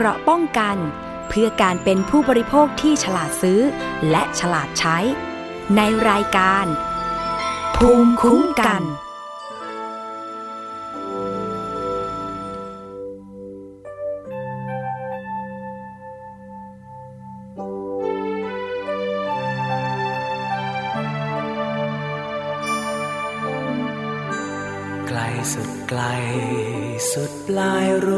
เกราะป้องกัน เพื่อการเป็นผู้บริโภคที่ฉลาดซื้อ และฉลาดใช้ ในรายการ ภูมิคุ้มกันใกล้สุดไกลสุดปลายรู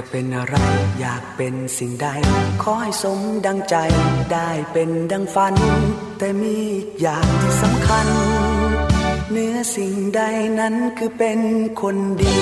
จะเป็นอะไร อยากเป็นสิ่งใด ขอให้สมดังใจ ได้เป็นดังฝัน แต่มีอีกอย่างที่สำคัญ เนื้อสิ่งใดนั้นคือเป็นคนดี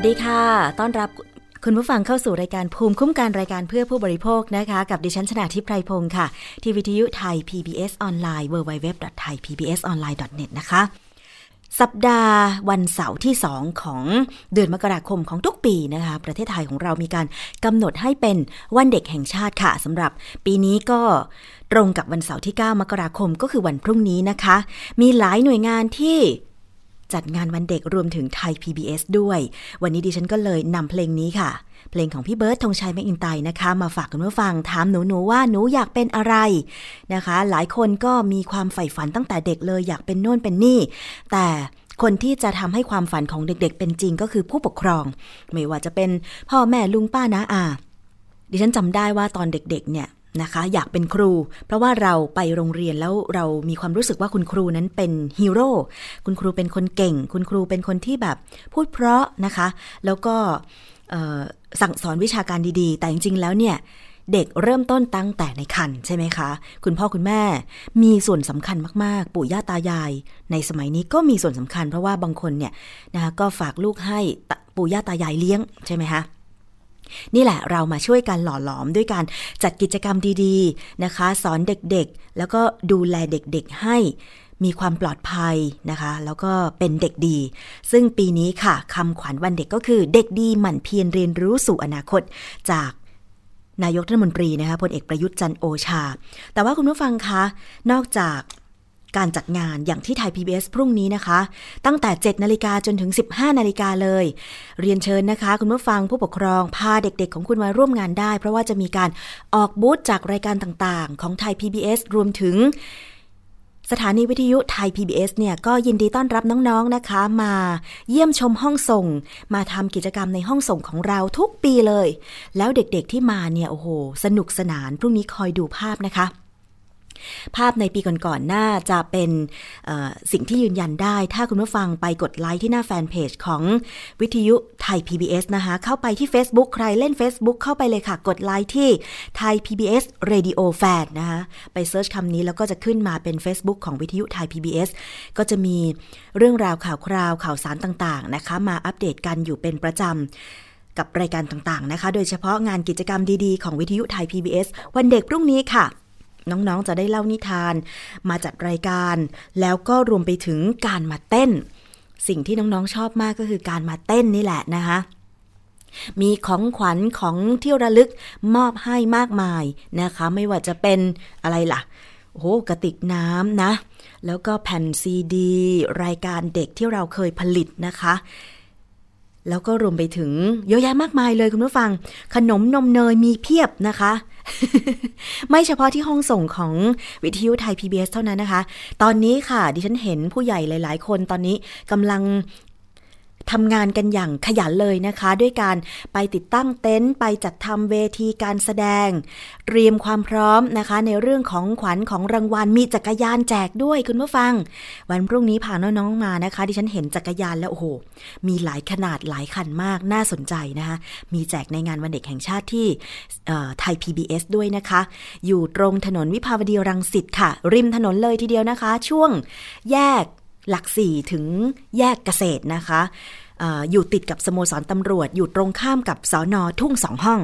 วัสดีค่ะ ต้อนรับคุณผู้ฟังเข้าสู่รายการภูมิคุ้มกันรายการเพื่อผู้บริโภคนะคะ กับดิฉันชนาทิพไพรพงศ์ค่ะ ที่วิทยุไทย PBS ออนไลน์ www.thaipbsonline.net นะคะ สัปดาห์วันเสาร์ที่ 2 ของเดือนมกราคมของทุกปีนะคะ ประเทศไทยของเรามีการกำหนดให้เป็นวันเด็กแห่งชาติค่ะสำหรับปีนี้ก็ตรงกับวันเสาร์ที่ 9 มกราคมก็คือวันพรุ่งนี้นะคะ มีหลายหน่วยงานที่ จัดงานวันเด็กรวมถึงไทย PBS ด้วย วันนี้ดิฉันก็เลยนำเพลงนี้ค่ะ เพลงของพี่เบิร์ดธงชัยแมกอินไตนะคะ มาฝากคุณผู้ฟังถามหนูหนูว่าหนูอยากเป็นอะไรนะคะ หลายคนก็มีความใฝ่ฝันตั้งแต่เด็กเลยอยากเป็นโน่นเป็นนี่ แต่คนที่จะทำให้ความฝันของเด็กๆ เป็นจริงก็คือผู้ปกครอง ไม่ว่าจะเป็นพ่อแม่ลุงป้าน้าอาดิฉันจำได้ว่าตอนเด็กๆ เนี่ย นะคะ อยากเป็นครู เพราะว่าเราไปโรงเรียนแล้วเรามีความรู้สึกว่าคุณครูนั้นเป็นฮีโร่คุณครูเป็นคนเก่ง คุณครูเป็นคนที่แบบพูดเพราะนะคะ แล้วก็สั่งสอนวิชาการดีๆ แต่จริงๆแล้วเนี่ยเด็กเริ่มต้นตั้งแต่ในคันใช่ไหมคะ คุณพ่อคุณแม่มีส่วนสำคัญมากๆ ปู่ย่าตายาย ในสมัยนี้ก็มีส่วนสำคัญ เพราะว่าบางคนเนี่ยนะคะก็ฝากลูกให้ปู่ย่าตายายเลี้ยงใช่ไหมคะ นี่แหละเรามาช่วยกันหล่อหลอมด้วยการจัดกิจกรรมดีๆนะคะ สอนเด็กๆ แล้วก็ดูแลเด็กๆให้มีความปลอดภัยนะคะ แล้วก็เป็นเด็กดี ซึ่งปีนี้ค่ะคำขวัญวันเด็กก็คือเด็กดีหมั่นเพียรเรียนรู้สู่อนาคตจากนายกรัฐมนตรีนะคะพลเอกประยุทธ์จันโอชา แต่ว่าคุณผู้ฟังคะ นอกจาก การจัดงานอย่างที่ไทย PBS พรุ่งนี้นะคะ ตั้งแต่ 7 นาฬิกาจนถึง 15 นาฬิกาเลย เรียนเชิญนะคะ คุณผู้ฟังผู้ปกครอง พาเด็กๆ ของคุณมาร่วมงานได้ เพราะว่าจะมีการออกบูธจากรายการต่างๆ ของไทย PBS รวมถึงสถานีวิทยุไทย PBS เนี่ยก็ยินดีต้อนรับน้องๆนะคะ มาเยี่ยมชมห้องส่ง มาทำกิจกรรมในห้องส่งของเราทุกปีเลย แล้วเด็กๆที่มาเนี่ยโอ้โห สนุกสนานพรุ่งนี้คอยดูภาพนะคะ ภาพในปีก่อนๆน่าจะเป็นสิ่งที่ยืนยันได้ ถ้าคุณผู้ฟังไปกดไลค์ที่หน้าแฟนเพจของวิทยุไทย PBS นะคะ เข้าไปที่ Facebook ใครเล่น Facebook เข้าไปเลยค่ะ กดไลค์ที่ไทย PBS Radio Fan นะคะไปเซิร์ชคำนี้แล้วก็จะขึ้นมาเป็น Facebook ของวิทยุไทย PBS ก็จะมีเรื่องราวข่าวคราวข่าวสารต่างๆนะคะ มาอัปเดตกันอยู่เป็นประจำกับรายการต่างๆนะคะ โดยเฉพาะงานกิจกรรมดีๆ ของวิทยุไทย PBS วันเด็กพรุ่งนี้ค่ะ น้องๆจะได้เล่านิทาน มาจัดรายการ แล้วก็รวมไปถึงการมาเต้น สิ่งที่น้องๆชอบมากก็คือการมาเต้นนี่แหละนะคะมีของขวัญของที่ระลึกมอบให้มากมายนะคะ ไม่ว่าจะเป็นอะไรล่ะโอ้กระติกน้ำนะ แล้วก็แผ่นซีดี รายการเด็กที่เราเคยผลิตนะคะ แล้วก็รวมไปถึงเยอะแยะมากมายเลยคุณผู้ฟัง ขนมนมเนยมีเพียบนะคะ ไม่เฉพาะที่ห้องส่งของวิทยุไทย PBS เท่านั้นนะคะ ตอนนี้ค่ะ ดิฉันเห็นผู้ใหญ่หลาย ๆ คนตอนนี้กำลัง ทำงานกันอย่างขยันเลยนะคะ ด้วยการไปติดตั้งเต็นท์ไปจัดทำเวทีการแสดง เตรียมความพร้อมนะคะ ในเรื่องของขวัญของรางวัลมีจักรยานแจกด้วยคุณผู้ฟัง วันพรุ่งนี้พาน้องๆมานะคะ ดิฉันเห็นจักรยานแล้วโอ้โหมีหลายขนาดหลายคันมากน่าสนใจนะคะ มีแจกในงานวันเด็กแห่งชาติที่ไทย PBS ด้วยนะคะ อยู่ตรงถนนวิภาวดีรังสิตค่ะ ริมถนนเลยทีเดียวนะคะ ช่วงแยก หลักสี่ถึงแยกเกษตรนะคะออยู่ติดกับสโมสรตำรวจ อยู่ตรงข้ามกับสอนอทุ่งสองห้อง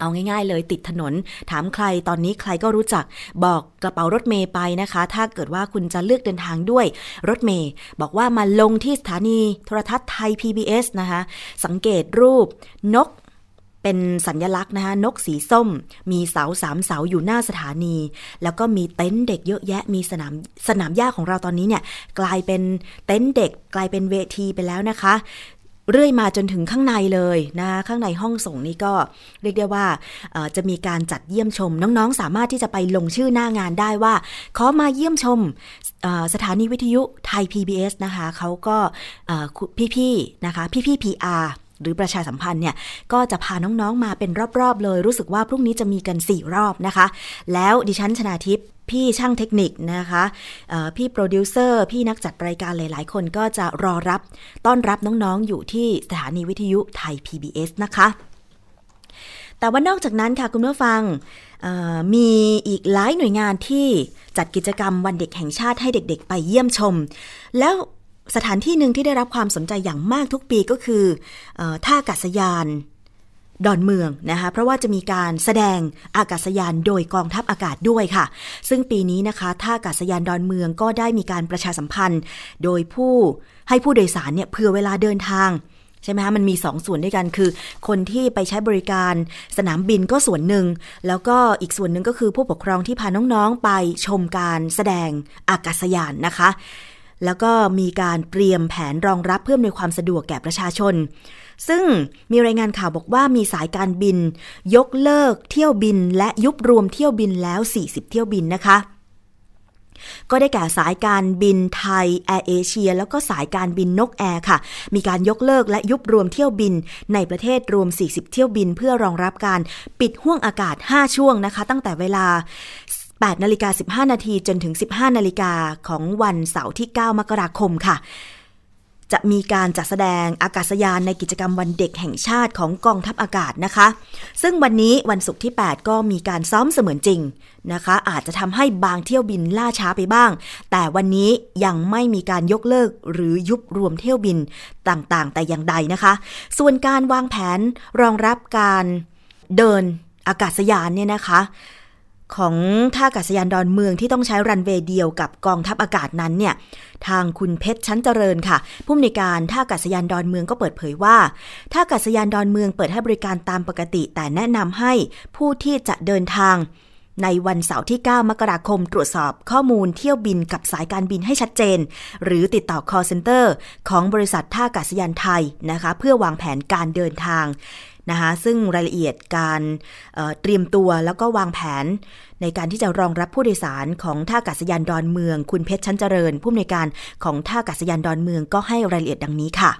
เอาง่ายๆ เลยติดถนน ถามใครตอนนี้ใครก็รู้จัก บอกกระเป๋ารถเมย์ไปนะคะ ถ้าเกิดว่าคุณจะเลือกเดินทางด้วยรถเมย์บอกว่ามาลงที่สถานีโทรทัศน์ไทย PBS นะคะ สังเกตรูปนก เป็นสัญญลักษณ์นะคะนกสีส้ม มีเสาสามเสาอยู่หน้าสถานี แล้วก็มีเต็นท์เด็กเยอะแยะมีสนามสนามหญ้าของเราตอนนี้เนี่ยกลายเป็นเต็นท์เด็ก กลายเป็นเวทีไปแล้วนะคะเรื่อยมาจนถึงข้างในเลยนะข้างในห้องส่งนี่ก็เรียกได้ว่าจะมีการจัดเยี่ยมชม น้องๆ สามารถที่จะไปลงชื่อหน้างานได้ว่า ขอมาเยี่ยมชมสถานีวิทยุไทย PBS นะคะเขาก็พี่ๆนะคะพี่ๆ PR หรือประชาสัมพันธ์เนี่ยก็จะพาน้องๆมาเป็นรอบๆ เลย รู้สึกว่าพรุ่งนี้จะมีกัน 4 รอบนะคะ แล้วดิฉันชนาทิพย์พี่ช่างเทคนิคนะคะพี่โปรดิวเซอร์ พี่นักจัดรายการหลายๆ คนก็จะรอรับต้อนรับน้องๆ อยู่ที่สถานีวิทยุไทย PBS นะคะ แต่ว่านอกจากนั้นค่ะคุณผู้ฟังมีอีกหลายหน่วยงานที่จัดกิจกรรมวันเด็กแห่งชาติให้เด็กๆ ไปเยี่ยมชม แล้ว สถานที่หนึ่งที่ได้รับความสนใจอย่างมากทุกปีก็คืออท่าอากาศยานดอนเมืองนะคะเพราะว่าจะมีการแสดงอากาศยานโดยกองทัพอากาศด้วยค่ะ ซึ่งปีนี้นะคะท่าอากาศยานดอนเมืองก็ได้มีการประชาสัมพันธ์ โดยผู้ให้ผู้โดยสารเนี่ยเผื่อเวลาเดินทางใช่ไหมคะมันมี2ส่วนด้วยกันคือ คนที่ไปใช้บริการสนามบินก็ส่วนหนึ่ง แล้วก็อีกส่วนหนึ่งก็คือผู้ปกครองที่พาน้องๆไปชมการแสดงอากาศยานนะคะ แล้วก็มีการเตรียมแผนรองรับเพื่อในความสะดวกแก่ประชาชน ซึ่งมีรายงานข่าวบอกว่ามีสายการบิน ยกเลิกเที่ยวบิน และยุบรวมเที่ยวบินแล้ว 40 เที่ยวบินนะคะ ก็ได้แก่สายการบินไทยแอร์เอเชียแล้วก็สายการบินนกแอร์ค่ะ มีการยกเลิกและยุบรวมเที่ยวบินในประเทศรวม 40 เที่ยวบิน เพื่อรองรับการปิดห่วงอากาศ 5 ช่วงนะคะ ตั้งแต่เวลา 8นาฬิกา15 นาทีจนถึง 15 นาฬิกาของวันเสาร์ที่ 9 มกราคมค่ะ จะมีการจัดแสดงอากาศยานในกิจกรรมวันเด็กแห่งชาติของกองทัพอากาศนะคะ ซึ่งวันนี้วันศุกร์ที่ 8 ก็มีการซ้อมเสมือนจริงนะคะ อาจจะทำให้บางเที่ยวบินล่าช้าไปบ้าง แต่วันนี้ยังไม่มีการยกเลิกหรือยุบรวมเที่ยวบินต่างๆ แต่อย่างใดนะคะ ส่วนการวางแผนรองรับการเดินอากาศยานเนี่ยนะคะ ของท่าอากาศยานดอนเมืองที่ต้องใช้รันเวย์เดียวกับกองทัพอากาศนั้นเนี่ยทางคุณเพชรชั้นเจริญค่ะ ผู้อำนวยการท่าอากาศยานดอนเมืองก็เปิดเผยว่าท่าอากาศยานดอนเมืองเปิดให้บริการตามปกติ แต่แนะนำให้ผู้ที่จะเดินทางในวันเสาร์ที่ 9 มกราคม ตรวจสอบข้อมูลเที่ยวบินกับสายการบินให้ชัดเจน หรือติดต่อ call center ของบริษัทท่าอากาศยานไทยนะคะ เพื่อวางแผนการเดินทาง นะคะซึ่งรายละเอียดการเตรียมตัวแล้วก็วางแผน ในการที่จะรองรับผู้โดยสารของท่าอากาศยานดอนเมือง คุณเพชรชั้นเจริญ ผู้อำนวยการของท่าอากาศยานดอนเมืองก็ให้รายละเอียดดังนี้ค่ะ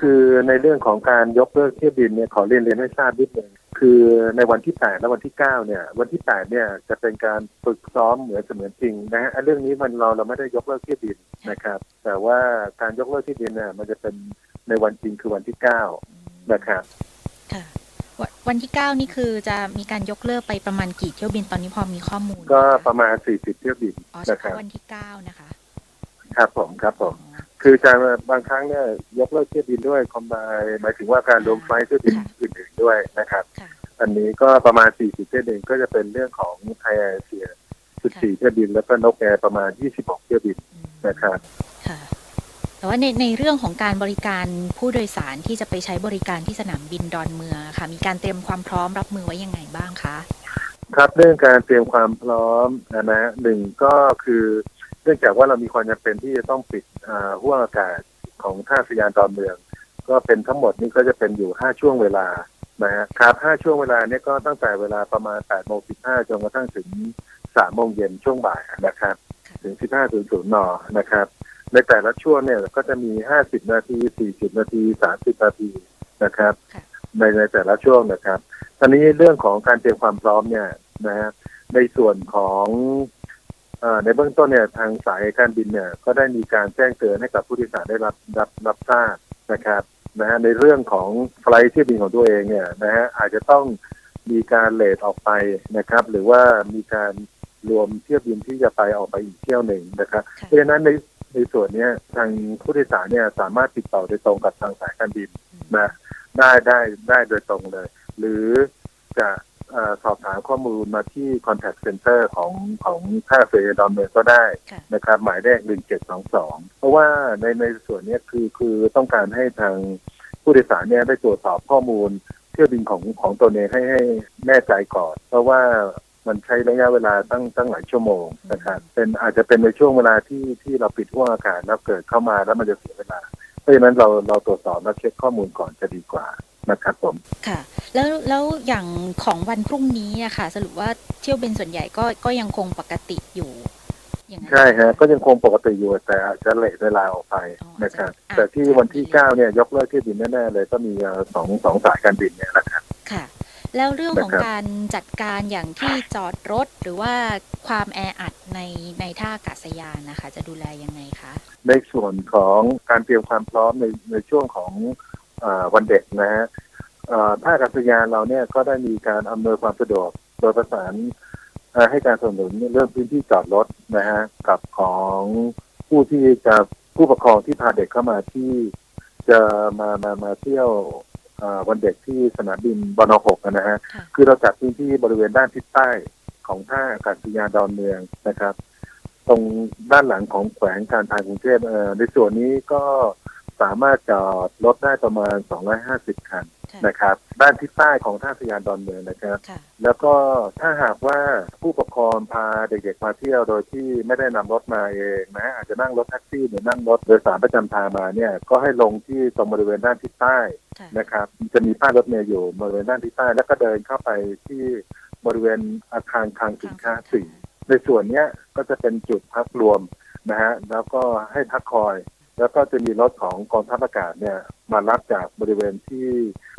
คือในเรื่องของการยกเลิกเที่ยวบินเนี่ยขอเรียนเรียนให้ทราบนิดนึงคือในวันที่ 8 และวันที่ 9 เนี่ย วันที่ 8 เนี่ยจะเป็นการฝึกซ้อมเหมือนเสมือนจริงนะฮะเรื่องนี้มันเราเราไม่ได้ยกเลิกเที่ยวบินนะครับ แต่ว่าการยกเลิกเที่ยวบินเนี่ยมันจะเป็นในวันจริงคือวันที่ 9 นะครับ วันที่เก้านี่คือจะมีการยกเลิกไปประมาณกี่เที่ยวบินตอนนี้พอมีข้อมูล ก็ประมาณสี่สิบเที่ยวบินนะครับวันที่เก้านะคะ ครับผมครับผม คือจะบางครั้งเนี่ยยกเลิกเที่ยวบินด้วยคอมไบหมายถึงว่าการรวมไฟเที่ยวบินอื่นๆด้วยนะครับ อันนี้ก็ประมาณสี่สิบเที่ยวบินก็จะเป็นเรื่องของไทยแอร์เซียสิบสี่เที่ยวบิน แล้วก็นกแอร์ประมาณยี่สิบหกเที่ยวบินนะครับ แต่ว่าในในเรื่องของการบริการผู้โดยสารที่จะไปใช้บริการที่สนามบินดอนเมืองค่ะ มีการเตรียมความพร้อมรับมือไว้ยังไงบ้างคะครับเรื่องการเตรียมความพร้อมนะหนึ่งก็คือเนื่องจากว่าเรามีความจำเป็นที่จะต้องปิดห้วงอากาศของท่าสยานดอนเมือง ก็เป็นทั้งหมดนี้ก็จะเป็นอยู่ห้าช่วงเวลานะครับห้าช่วงเวลานี้ก็ตั้งแต่เวลาประมาณแปดโมงสิบห้าจนกระทั่งถึงสามโมงเย็นช่วงบ่ายนะครับ ถึงสิบห้าถึงศูนย์นนะครับ ในแต่ละช่วงเนี่ยก็จะมีห้าสิบนาทีสี่สิบนาทีสามสิบนาทีนะครับ ในในแต่ละช่วงนะครับตอนนี้เรื่องของการเตรียมความพร้อมเนี่ยนะฮะในส่วนของในเบื้องต้นเนี่ยทางสายการบินเนี่ยก็ได้มีการแจ้งเตือนให้กับผู้โดยสารได้รับรับรับทราบนะครับนะฮะในเรื่องของไฟล์ที่บินของตัวเองเนี่ยนะฮะอาจจะต้องมีการเลทออกไปนะครับ หรือว่ามีการรวมเที่ยวบินที่จะไปออกไปอีกเที่ยวหนึ่งนะครับ เพราะฉะนั้นใน ในส่วนนี้ทางผู้โดยสารเนี่ยสามารถติดต่อโดยตรงกับทางสายการบินนะได้ได้ได้โดยตรงเลย หรือจะสอบถามข้อมูลมาที่ contact center ของของท่าเรือดอนเมืองก็ได้นะครับหมายเลขหนึ่งเจ็ดสองสองเพราะว่าในในส่วนนี้คือคือต้องการให้ทางผู้โดยสารเนี่ยได้ตรวจสอบข้อมูลเที่ยวบินของของตัวเองให้ให้แน่ใจก่อน เพราะว่า มันใช้ระยะเวลาตั้งตั้งหลายชั่วโมงนะครับเป็นอาจจะเป็นในช่วงเวลาที่ที่เราปิดห้วงอากาศแล้วเกิดเข้ามาแล้วมันจะเสียเวลา เพราะฉะนั้นเราเราตรวจสอบและเช็คข้อมูลก่อนจะดีกว่านะครับผมค่ะ แล้วแล้วอย่างของวันพรุ่งนี้อะค่ะ สรุปว่าเที่ยวบินส่วนใหญ่ก็ก็ยังคงปกติอยู่ใช่ฮะก็ยังคงปกติอยู่แต่อาจจะเลทเวลาออกไปนะครับแต่ที่วันที่เก้าเนี่ยยกเลิกเที่ยวบินแน่ๆเลยก็มีสองสองสายการบินเนี่ยนะครับค่ะ แล้วเรื่องของการจัดการอย่างที่จอดรถหรือว่าความแออัดในในท่าอากาศยานนะคะ จะดูแลยังไงคะ ในส่วนของการเตรียมความพร้อมในในช่วงของอวันเด็กนะฮะท่าอากาศยานเราเนี่ยก็ได้มีการอำนวยความสะดวกโดยประสานให้การสนับสนุนเรื่องพื้นที่จอดรถนะฮะกับของผู้ที่จะผู้ปกครองที่พาเด็กเข้ามาที่จะมามามาเที่ยว วันเด็กที่สนามบินบนหกนะฮะคือเราจัดพื้นที่บริเวณด้านทิศใต้ของท่าอากาศยานดอนเมืองนะครับ ตรงด้านหลังของแขวงการทางกรุงเทพในส่วนนี้ก็สามารถจอดรถได้ประมาณ 250 คัน นะครับด้านทิศใต้ของท่าสยานดอนเมืองนะครับ แล้วก็ถ้าหากว่าผู้ปกครองพาเด็กๆมาเที่ยวโดยที่ไม่ได้นำรถมาเองนะอาจจะนั่งรถแท็กซี่หรือนั่งรถโดยสารประจำทางมาเนี่ยก็ให้ลงที่ตรงบริเวณด้านทิศใต้นะครับจะมีป้ายรถเมล์อยู่บริเวณด้านทิศใต้แล้วก็เดินเข้าไปที่บริเวณอาคารคลังสินค้าสี่ในส่วนเนี้ยก็จะเป็นจุดพักรวมนะฮะแล้วก็ให้พักคอย แล้วก็จะมีรถของกองทัพอากาศเนี่ยมารับจากบริเวณที่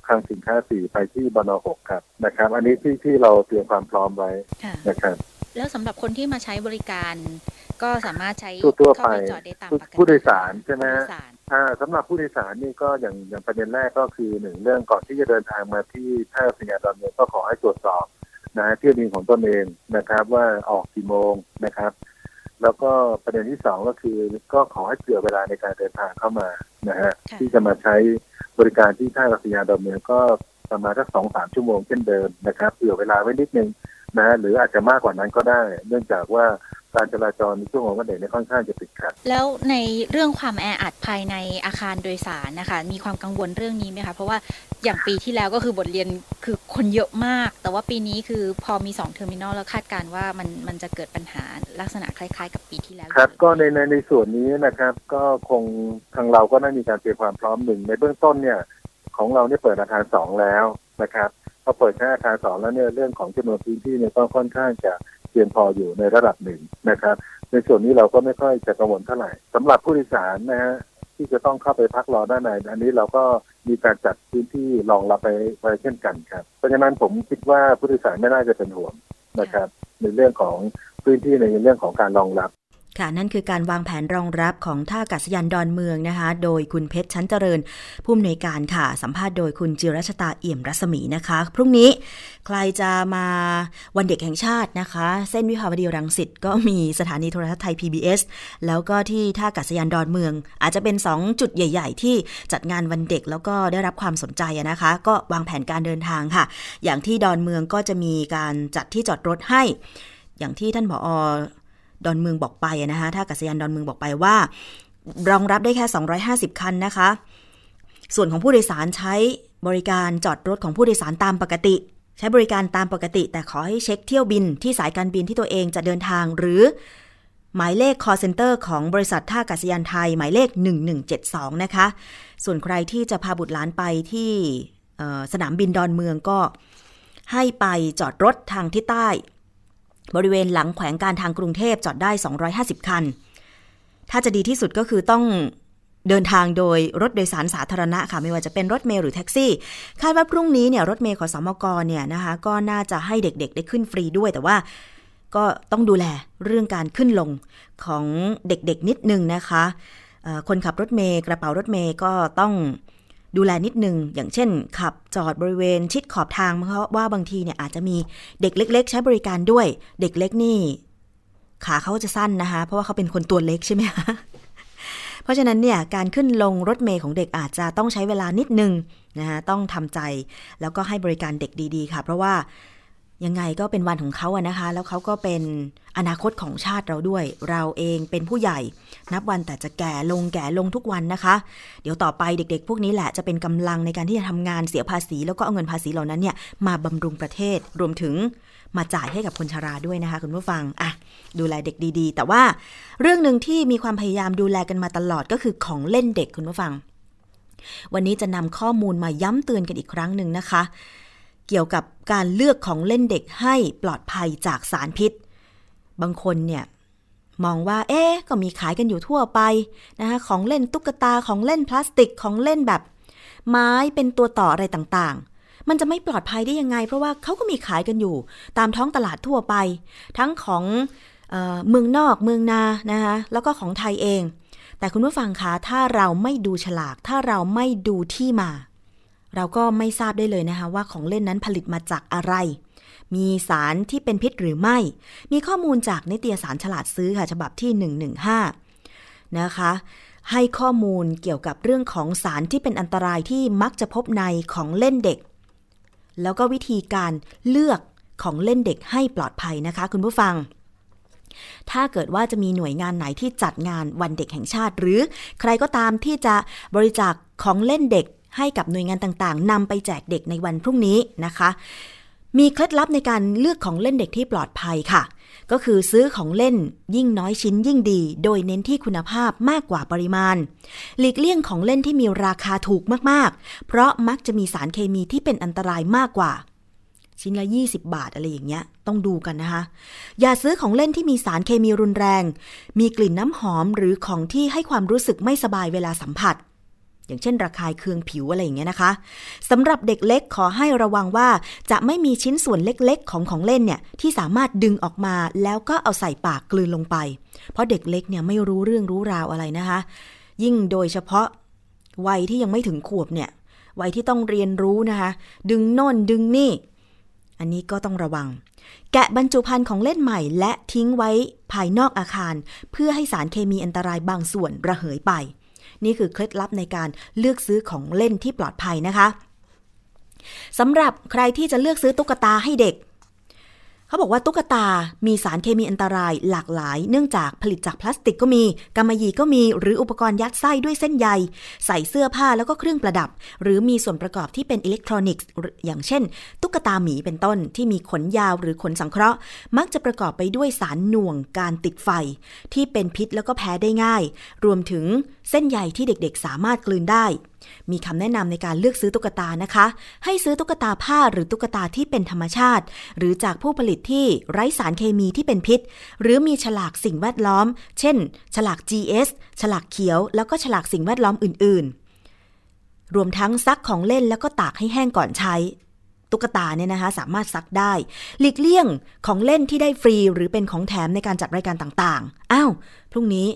คลังสินค้าสี่ไปที่บนหกครับนะครับ อันนี้ที่ที่เราเตรียมความพร้อมไว้นะครับ แล้วสำหรับคนที่มาใช้บริการ ก็สามารถใช้ทั่วไปจอดได้ตามปกติผู้โดยสารใช่ไหมอ่าสำหรับผู้โดยสารนี่ก็อย่างอย่างประเด็นแรกก็คือหนึ่งเรื่องก่อนที่จะเดินทางมาที่ท่าอากาศยานดอนเมืองก็ขอให้ตรวจสอบนะเที่ยวบินของตนเองนะครับ ว่าออกกี่โมงนะครับ แล้วก็ประเด็นที่สองก็คือก็ขอให้เผื่อเวลาในการเดินทางเข้ามานะฮะที่จะมาใช้บริการที่ท่าอากาศยานดอนเมืองก็ประมาณสักสองสามชั่วโมงเช่นเดิมนะครับเผื่อเวลาไว้นิดนึงนะหรืออาจจะมากกว่านั้นก็ได้ เนื่องจากว่า การจราจรในช่วงของวันเด็กเนี่ยค่อนข้างจะติดขัด แล้วในเรื่องความแออัดภายในอาคารโดยสารนะคะ มีความกังวลเรื่องนี้ไหมคะ เพราะว่าอย่างปีที่แล้วก็คือบทเรียนคือคนเยอะมาก แต่ว่าปีนี้คือพอมีสอง terminal แล้วคาดการว่ามันมันจะเกิดปัญหาลักษณะคล้ายๆ กับปีที่แล้ววครับก็ในในในส่วนนี้นะครับ ก็คงทางเราก็ได้มีการเตรียมความพร้อมหนึ่งในเบื้องต้นเนี่ยของเราเนี่ยเปิดอาคารสองแล้วนะครับพอเปิดแค่อาคารสองแล้วเนี่ยเรื่องของจำนวนพื้นที่เนี่ยก็ค่อนข้างจะ เพียงพออยู่ในระดับหนึ่งนะครับ ในส่วนนี้เราก็ไม่ค่อยจะกังวลเท่าไหร่สำหรับผู้โดยสารนะฮะที่จะต้องเข้าไปพักรอด้านในอันนี้เราก็มีการจัดพื้นที่รองรับไปไว้เช่นกันครับ เพราะฉะนั้นผมคิดว่าผู้โดยสารไม่น่าจะเป็นห่วงนะครับ ในเรื่องของพื้นที่ในเรื่องของการรองรับ ค่ะนั่นคือการวางแผนรองรับของท่าอากาศยานดอนเมืองนะคะ โดยคุณเพชรชั้นเจริญ ผู้อำนวยการค่ะ สัมภาษณ์โดยคุณจิรัชตาเอี่ยมรัศมีนะคะ พรุ่งนี้ใครจะมาวันเด็กแห่งชาตินะคะ เส้นวิภาวดีรังสิตก็มีสถานีโทรทัศน์ไทย PBS แล้วก็ที่ท่าอากาศยานดอนเมือง อาจจะเป็น 2 จุดใหญ่ ๆ ที่จัดงานวันเด็กแล้วก็ได้รับความสนใจนะคะ ก็วางแผนการเดินทางค่ะ อย่างที่ดอนเมืองก็จะมีการจัดที่จอดรถให้อย่างที่ท่านผอ ดอนเมืองบอกไปนะคะท่าอากาศยานดอนเมืองบอกไปว่า รองรับได้แค่ 250 คันนะคะ ส่วนของผู้โดยสารใช้บริการจอดรถของผู้โดยสารตามปกติ ใช้บริการตามปกติ แต่ขอให้เช็คเที่ยวบินที่สายการบินที่ตัวเองจะเดินทางหรือ หมายเลข call center ของบริษัทท่าอากาศยานไทย หมายเลข 1172 นะคะ ส่วนใครที่จะพาบุตรหลานไปที่สนามบินดอนเมืองก็ให้ไปจอดรถทางที่ใต้ บริเวณหลังแขวงการทางกรุงเทพจอดได้ 250 คัน ถ้าจะดีที่สุดก็คือต้องเดินทางโดยรถโดยสารสาธารณะค่ะไม่ว่าจะเป็นรถเมล์หรือแท็กซี่ คาดว่าพรุ่งนี้เนี่ยรถเมล์ขอสมกเนี่ยนะคะก็น่าจะให้เด็กๆ ได้ขึ้นฟรีด้วยแต่ว่าก็ต้องดูแลเรื่องการขึ้นลงของเด็กๆนิดนึงนะคะ คนขับรถเมล์กระเป๋ารถเมล์ก็ต้อง ดูแลนิดนึง อย่างเช่น ขับจอดบริเวณชิดขอบทางเพราะว่าบางทีเนี่ยอาจจะมีเด็กเล็ก ๆ ใช้บริการด้วย เด็กเล็กนี่ ขาเขาจะสั้นนะคะ เพราะว่าเขาเป็นคนตัวเล็กใช่ไหมคะเพราะฉะนั้นเนี่ยการขึ้นลงรถเมย์ของเด็กอาจจะต้องใช้เวลานิดนึงนะคะต้องทำใจ แล้วก็ให้บริการเด็กดีๆ ค่ะ เพราะว่า ยังไงก็เป็นวันของเขาอะนะคะ แล้วเขาก็เป็นอนาคตของชาติเราด้วย เราเองเป็นผู้ใหญ่ นับวันแต่จะแก่ลงแก่ลงทุกวันนะคะ เดี๋ยวต่อไปเด็กๆ พวกนี้แหละจะเป็นกำลังในการที่จะทำงานเสียภาษี แล้วก็เอาเงินภาษีเหล่านั้นเนี่ยมาบำรุงประเทศรวมถึงมาจ่ายให้กับคนชราด้วยนะคะ คุณผู้ฟังอะดูแลเด็กดีๆ แต่ว่าเรื่องหนึ่งที่มีความพยายามดูแลกันมาตลอดก็คือของเล่นเด็กคุณผู้ฟัง วันนี้จะนำข้อมูลมาย้ำเตือนกันอีกครั้งหนึ่งนะคะ เกี่ยวกับการเลือกของเล่นเด็กให้ปลอดภัยจากสารพิษ บางคนเนี่ยมองว่า เอ๊ก็มีขายกันอยู่ทั่วไปนะคะของเล่นตุ๊กตาของเล่นพลาสติกของเล่นแบบ ไม้เป็นตัวต่ออะไรต่างๆ มันจะไม่ปลอดภัยได้ยังไง เพราะว่าเขาก็มีขายกันอยู่ ตามท้องตลาดทั่วไป ทั้งของเออเมืองนอกเมืองนานะคะแล้วก็ของไทยเอง แต่คุณผู้ฟังคะถ้าเราไม่ดูฉลาก ถ้าเราไม่ดูที่มา เราก็ไม่ทราบได้เลยนะคะว่าของเล่นนั้นผลิตมาจากอะไร มีสารที่เป็นพิษหรือไม่ มีข้อมูลจากนิตยสารฉลาดซื้อค่ะฉบับที่ 115 นะคะ ให้ข้อมูลเกี่ยวกับเรื่องของสารที่เป็นอันตรายที่มักจะพบในของเล่นเด็ก แล้วก็วิธีการเลือกของเล่นเด็กให้ปลอดภัยนะคะ คุณผู้ฟังถ้าเกิดว่าจะมีหน่วยงานไหนที่จัดงานวันเด็กแห่งชาติ หรือใครก็ตามที่จะบริจาคของเล่นเด็ก ให้กับหน่วยงานต่างๆนำไปแจกเด็กในวันพรุ่งนี้นะคะ มีเคล็ดลับในการเลือกของเล่นเด็กที่ปลอดภัยค่ะ ก็คือซื้อของเล่นยิ่งน้อยชิ้นยิ่งดี โดยเน้นที่คุณภาพมากกว่าปริมาณ หลีกเลี่ยงของเล่นที่มีราคาถูกมากๆ เพราะมักจะมีสารเคมีที่เป็นอันตรายมากกว่าชิ้นละ 20 บาทอะไรอย่างเงี้ย ต้องดูกันนะคะ อย่าซื้อของเล่นที่มีสารเคมีรุนแรง มีกลิ่นน้ำหอมหรือของที่ให้ความรู้สึกไม่สบายเวลาสัมผัส อย่างเช่น ระคายเคืองผิวอะไรอย่างเงี้ยนะคะสำหรับเด็กเล็กขอให้ระวังว่า จะไม่มีชิ้นส่วนเล็กๆ ของของเล่นเนี่ยที่สามารถดึงออกมาแล้วก็เอาใส่ปากกลืนลงไป เพราะเด็กเล็กเนี่ยไม่รู้เรื่องรู้ราวอะไรนะคะ ยิ่งโดยเฉพาะวัยที่ยังไม่ถึงขวบเนี่ยวัยที่ต้องเรียนรู้นะคะ ดึงโน่นดึงนี่ อันนี้ก็ต้องระวัง แกะบรรจุภัณฑ์ของเล่นใหม่ และทิ้งไว้ภายนอกอาคาร เพื่อให้สารเคมีอันตรายบางส่วนระเหยไป นี่คือเคล็ดลับในการเลือกซื้อของเล่นที่ปลอดภัยนะคะสำหรับใครที่จะเลือกซื้อตุ๊กตาให้เด็ก เขาบอกว่าตุ๊กตา มีสารเคมีอันตรายหลากหลาย เนื่องจากผลิตจากพลาสติกก็มีกำมะหยี่ก็มี หรืออุปกรณ์ยัดไส้ด้วยเส้นใย ใส่เสื้อผ้าแล้วก็เครื่องประดับ หรือมีส่วนประกอบที่เป็นอิเล็กทรอนิกส์ อย่างเช่น ตุ๊กตาหมีเป็นต้นที่มีขนยาวหรือขนสังเคราะห์ มักจะประกอบไปด้วยสารหน่วงการติดไฟ ที่เป็นพิษแล้วก็แพ้ได้ง่าย รวมถึงเส้นใยที่เด็กๆ สามารถกลืนได้ มีคำแนะนำในการเลือกซื้อตุ๊กตานะคะ ให้ซื้อตุ๊กตาผ้าหรือตุ๊กตาที่เป็นธรรมชาติ หรือจากผู้ผลิตที่ไร้สารเคมีที่เป็นพิษ หรือมีฉลากสิ่งแวดล้อม เช่น ฉลาก GS ฉลากเขียว แล้วก็ฉลากสิ่งแวดล้อมอื่น ๆ รวมทั้งซักของเล่นแล้วก็ตากให้แห้งก่อนใช้ตุ๊กตาเนี่ยนะคะสามารถซักได้ หลีกเลี่ยงของเล่นที่ได้ฟรีหรือเป็นของแถมในการจัดรายการต่างๆ อ้าว พรุ่งนี้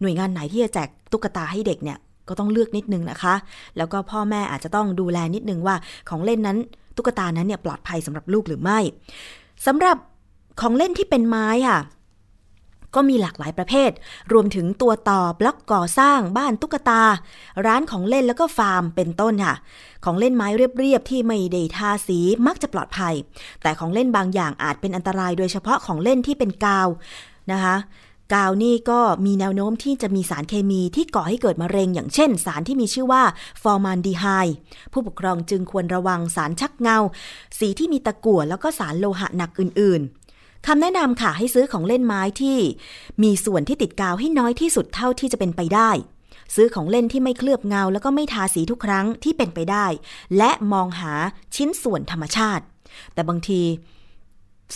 หน่วยงานไหนที่จะแจกตุ๊กตาให้เด็กเนี่ย ก็ต้องเลือกนิดนึงนะคะ แล้วก็พ่อแม่อาจจะต้องดูแลนิดนึงว่าของเล่นนั้นตุ๊กตานั้นเนี่ยปลอดภัยสำหรับลูกหรือไม่สำหรับของเล่นที่เป็นไม้ค่ะก็มีหลากหลายประเภท รวมถึงตัวต่อบล็อกก่อสร้างบ้านตุ๊กตา ร้านของเล่นแล้วก็ฟาร์มเป็นต้นค่ะ ของเล่นไม้เรียบๆที่ไม่ได้ทาสีมักจะปลอดภัย แต่ของเล่นบางอย่างอาจเป็นอันตรายโดยเฉพาะของเล่นที่เป็นกาวนะคะ กาวนี่ก็มีแนวโน้มที่จะมีสารเคมีที่ก่อให้เกิดมะเร็ง อย่างเช่น สารที่มีชื่อว่าฟอร์มาลดีไฮด์ผู้ปกครองจึงควรระวังสารชักเงา สีที่มีตะกั่วแล้วก็สารโลหะหนักอื่น ๆคำแนะนำค่ะให้ซื้อของเล่นไม้ที่มีส่วนที่ติดกาวให้น้อยที่สุดเท่าที่จะเป็นไปได้ ซื้อของเล่นที่ไม่เคลือบเงา แล้วก็ไม่ทาสีทุกครั้งที่เป็นไปได้ และมองหาชิ้นส่วนธรรมชาติ แต่บางที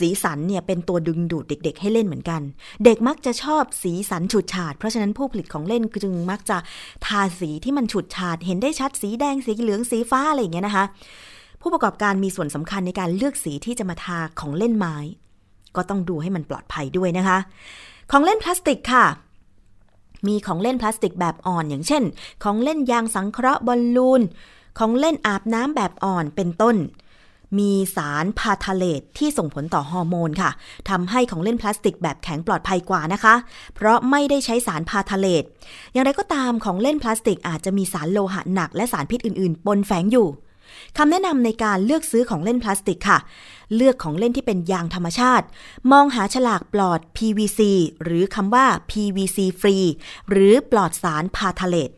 สีสันเนี่ยเป็นตัวดึงดูดเด็ก ๆ ให้เล่นเหมือนกัน เด็กมักจะชอบสีสันฉูดฉาด เพราะฉะนั้นผู้ผลิตของเล่นจึงมักจะทาสีที่มันฉูดฉาด เห็นได้ชัดสีแดงสีเหลืองสีฟ้าอะไรอย่างเงี้ยนะคะ ผู้ประกอบการมีส่วนสำคัญในการเลือกสีที่จะมาทาของเล่นไม้ ก็ต้องดูให้มันปลอดภัยด้วยนะคะ ของเล่นพลาสติกค่ะมีของเล่นพลาสติกแบบอ่อนอย่างเช่น ของเล่นยางสังเคราะห์บอลลูน ของเล่นอาบน้ำแบบอ่อนเป็นต้น มีสารพาทาเลตที่ส่งผลต่อฮอร์โมนค่ะทำให้ของเล่นพลาสติกแบบแข็งปลอดภัยกว่านะคะ เพราะไม่ได้ใช้สาร phthalate อย่างไรก็ตามของเล่นพลาสติกอาจจะมีสารโลหะหนักและสารพิษอื่น ๆ ปนแฝงอยู่คำแนะนำในการเลือกซื้อของเล่นพลาสติกค่ะ เลือกของเล่นที่เป็นยางธรรมชาติ มองหาฉลากปลอด PVC หรือคำว่า PVC free หรือปลอดสาร phthalate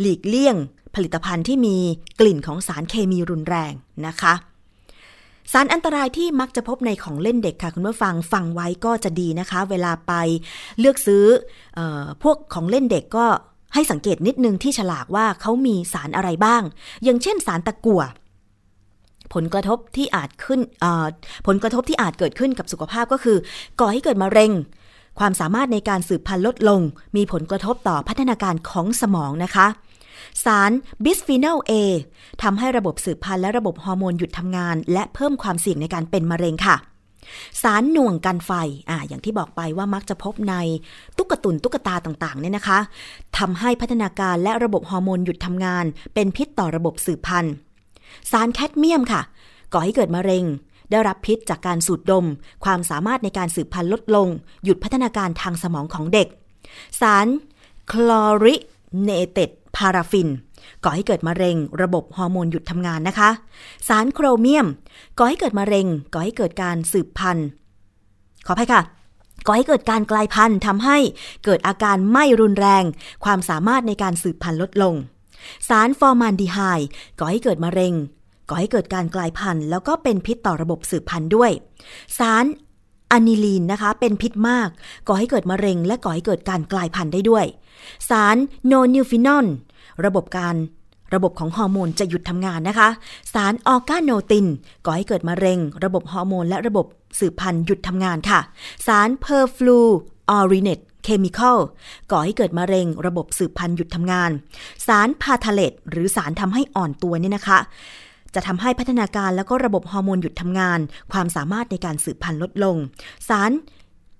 หลีกเลี่ยง ผลิตภัณฑ์ที่มีกลิ่นของสารเคมีรุนแรงนะคะ สารอันตรายที่มักจะพบในของเล่นเด็กค่ะ คุณผู้ฟังฟังไว้ก็จะดีนะคะ เวลาไปเลือกซื้ออพวกของเล่นเด็กก็ให้สังเกตนิดนึงที่ฉลากว่าเขามีสารอะไรบ้าง อย่างเช่นสารตะกั่วผลกระทบที่อาจขึ้นผลกระทบที่อาจเกิดขึ้นกับสุขภาพก็คือ ก่อให้เกิดมะเร็ง ความสามารถในการสืบพันธุ์ลดลง มีผลกระทบต่อพัฒนาการของสมองนะคะ สารบิสฟีนอล A ทำให้ระบบสืบพันธุ์และระบบฮอร์โมนหยุดทำงาน และเพิ่มความเสี่ยงในการเป็นมะเร็งค่ะ สารหน่วงกันไฟอ่าอย่างที่บอกไปว่ามักจะพบในตุ๊กตุนตุ๊กตาต่างๆเนี่ยนะคะทำให้พัฒนาการและระบบฮอร์โมนหยุดทำงาน เป็นพิษต่อระบบสืบพันธุ์ สารแคดเมียมค่ะ ก่อให้เกิดมะเร็งได้รับพิษจากการสูดดม ความสามารถในการสืบพันธุ์ลดลง หยุดพัฒนาการทางสมองของเด็ก สารคลอริเนเต็ด พาราฟิน ก่อให้เกิดมะเร็ง ระบบฮอร์โมนหยุดทำงานนะคะ สารโครเมียม ก่อให้เกิดมะเร็ง ก่อให้เกิดการสืบพันธุ์ ขออภัยค่ะก่อให้เกิดการกลายพันธุ์ทำให้เกิดอาการไม่รุนแรง ความสามารถในการสืบพันธุ์ลดลง สารฟอร์มานดีไฮก่อให้เกิดมะเร็ง ก่อให้เกิดการกลายพันธุ์ แล้วก็เป็นพิษต่อระบบสืบพันธุ์ด้วย สารอะนิลีนนะคะ เป็นพิษมาก ก่อให้เกิดมะเร็ง และก่อให้เกิดการกลายพันธุ์ได้ด้วย สาร nonylphenol ระบบการระบบของฮอร์โมนจะหยุดทำงานนะคะ สาร organotin ก่อให้เกิดมะเร็ง ระบบฮอร์โมนและระบบสืบพันธุ์หยุดทำงานค่ะ สาร perfluorinated chemical ก่อให้เกิดมะเร็ง ระบบสืบพันธุ์หยุดทำงาน สาร phthalate หรือสารทำให้อ่อนตัวเนี่ยนะคะ จะทำให้พัฒนาการแล้วก็ระบบฮอร์โมนหยุดทำงาน ความสามารถในการสืบพันธุ์ลดลง สาร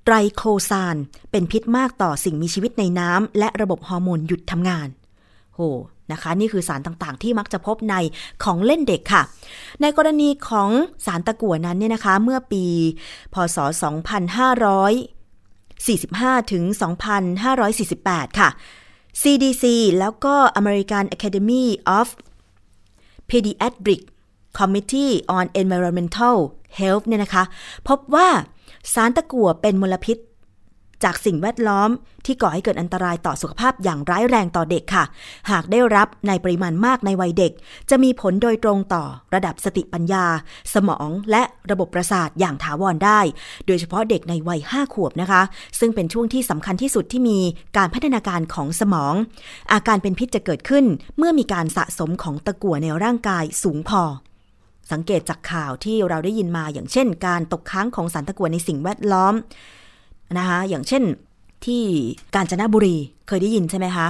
ไตรโคซาน เป็นพิษมากต่อสิ่งมีชีวิตในน้ำและระบบฮอร์โมนหยุดทำงาน โหนะคะ นี่คือสารต่างๆ ที่มักจะพบในของเล่นเด็กค่ะ ในกรณีของสารตะกั่วนั้นเนี่ยนะคะ เมื่อปี พศ 2545 ถึง 2548 ค่ะ CDC แล้วก็ American Academy of Pediatric Committee on Environmental Health เนี่ยนะคะ พบว่า สารตะกั่วเป็นมลพิษ จากสิ่งแวดล้อมที่ก่อให้เกิดอันตรายต่อสุขภาพอย่างร้ายแรงต่อเด็กค่ะ หากได้รับในปริมาณมากในวัยเด็ก จะมีผลโดยตรงต่อระดับสติปัญญา สมองและระบบประสาทอย่างถาวรได้ โดยเฉพาะเด็กในวัย 5 ขวบนะคะ ซึ่งเป็นช่วงที่สำคัญที่สุดที่มีการพัฒนาการของสมอง อาการเป็นพิษจะเกิดขึ้น เมื่อมีการสะสมของตะกั่วในร่างกายสูงพอ สังเกตจากข่าวที่เราได้ยินมาอย่างเช่น การตกค้างของสารตะกั่วในสิ่งแวดล้อมนะคะอย่างเช่นที่กาญจนบุรีเคยได้ยินใช่ไหมคะ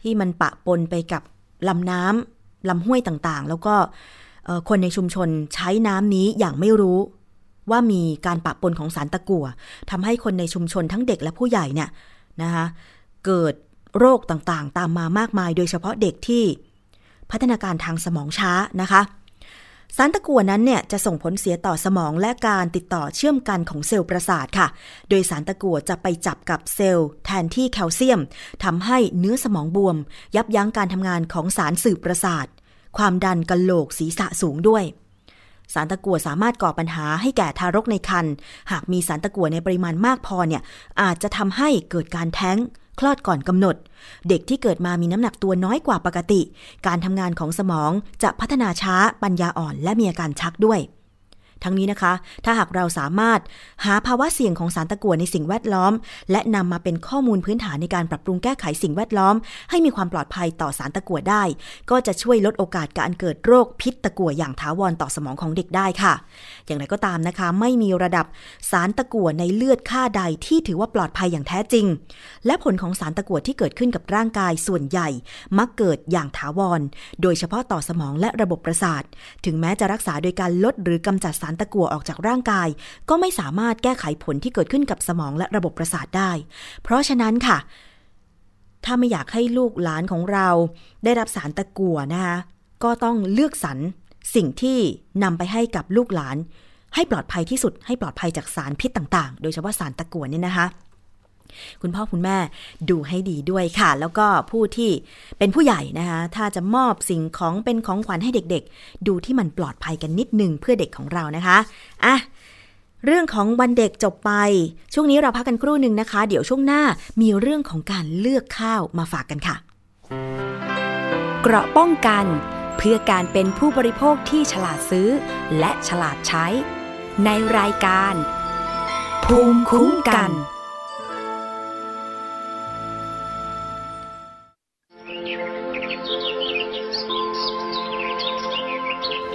ที่มันปะปนไปกับลำน้ำลำห้วยต่างๆ แล้วก็คนในชุมชนใช้น้ำนี้อย่างไม่รู้ว่ามีการปะปนของสารตะกั่วทำให้คนในชุมชนทั้งเด็กและผู้ใหญ่เนี่ยนะคะเกิดโรคต่างๆ ตามมามากมาย โดยเฉพาะเด็กที่พัฒนาการทางสมองช้านะคะ สารตะกั่วนั้นเนี่ยจะส่งผลเสียต่อสมองและการติดต่อเชื่อมกันของเซลล์ประสาทค่ะ โดยสารตะกั่วจะไปจับกับเซลล์แทนที่แคลเซียมทำให้เนื้อสมองบวม ยับยั้งการทำงานของสารสื่อประสาท ความดันกะโหลกศีรษะสูงด้วย สารตะกั่วสามารถก่อปัญหาให้แก่ทารกในครรภ์หากมีสารตะกั่วในปริมาณมากพอเนี่ยอาจจะทำให้เกิดการแท้ง คลอดก่อนกำหนด เด็กที่เกิดมามีน้ำหนักตัวน้อยกว่าปกติ การทำงานของสมองจะพัฒนาช้าปัญญาอ่อนและมีอาการชักด้วย ทั้งนี้นะคะ ถ้าหากเราสามารถหาภาวะเสี่ยงของสารตะกั่วในสิ่งแวดล้อม และนำมาเป็นข้อมูลพื้นฐานในการปรับปรุงแก้ไขสิ่งแวดล้อม ให้มีความปลอดภัยต่อสารตะกั่วได้ ก็จะช่วยลดโอกาสการเกิดโรคพิษตะกั่วอย่างถาวรต่อสมองของเด็กได้ค่ะ อย่างไรก็ตามนะคะ ไม่มีระดับสารตะกั่วในเลือดค่าใดที่ถือว่าปลอดภัยอย่างแท้จริง และผลของสารตะกั่วที่เกิดขึ้นกับร่างกายส่วนใหญ่ มักเกิดอย่างถาวร โดยเฉพาะต่อสมองและระบบประสาท ถึงแม้จะรักษาโดยการลดหรือกำจัดสารตะกั่วออกจากร่างกาย ก็ไม่สามารถแก้ไขผลที่เกิดขึ้นกับสมองและระบบประสาทได้ เพราะฉะนั้นค่ะ ถ้าไม่อยากให้ลูกหลานของเราได้รับสารตะกั่วนะคะก็ต้องเลือกสรรสิ่งที่นำไปให้กับลูกหลาน ให้ปลอดภัยที่สุดให้ปลอดภัยจากสารพิษต่าง ๆ โดยเฉพาะสารตะกั่วเนี่ยนะคะ คุณพ่อคุณแม่ดูให้ดีด้วยค่ะ แล้วก็ผู้ที่เป็นผู้ใหญ่นะคะ ถ้าจะมอบสิ่งของเป็นของขวัญให้เด็กๆ ดูที่มันปลอดภัยกันนิดหนึ่งเพื่อเด็กของเรานะคะอะเรื่องของวันเด็กจบไป ช่วงนี้เราพักกันครู่หนึ่งนะคะ เดี๋ยวช่วงหน้ามีเรื่องของการเลือกข้าวมาฝากกันค่ะ เกราะป้องกัน เพื่อการเป็นผู้บริโภคที่ฉลาดซื้อ และฉลาดใช้ ในรายการ ภูมิคุ้มกัน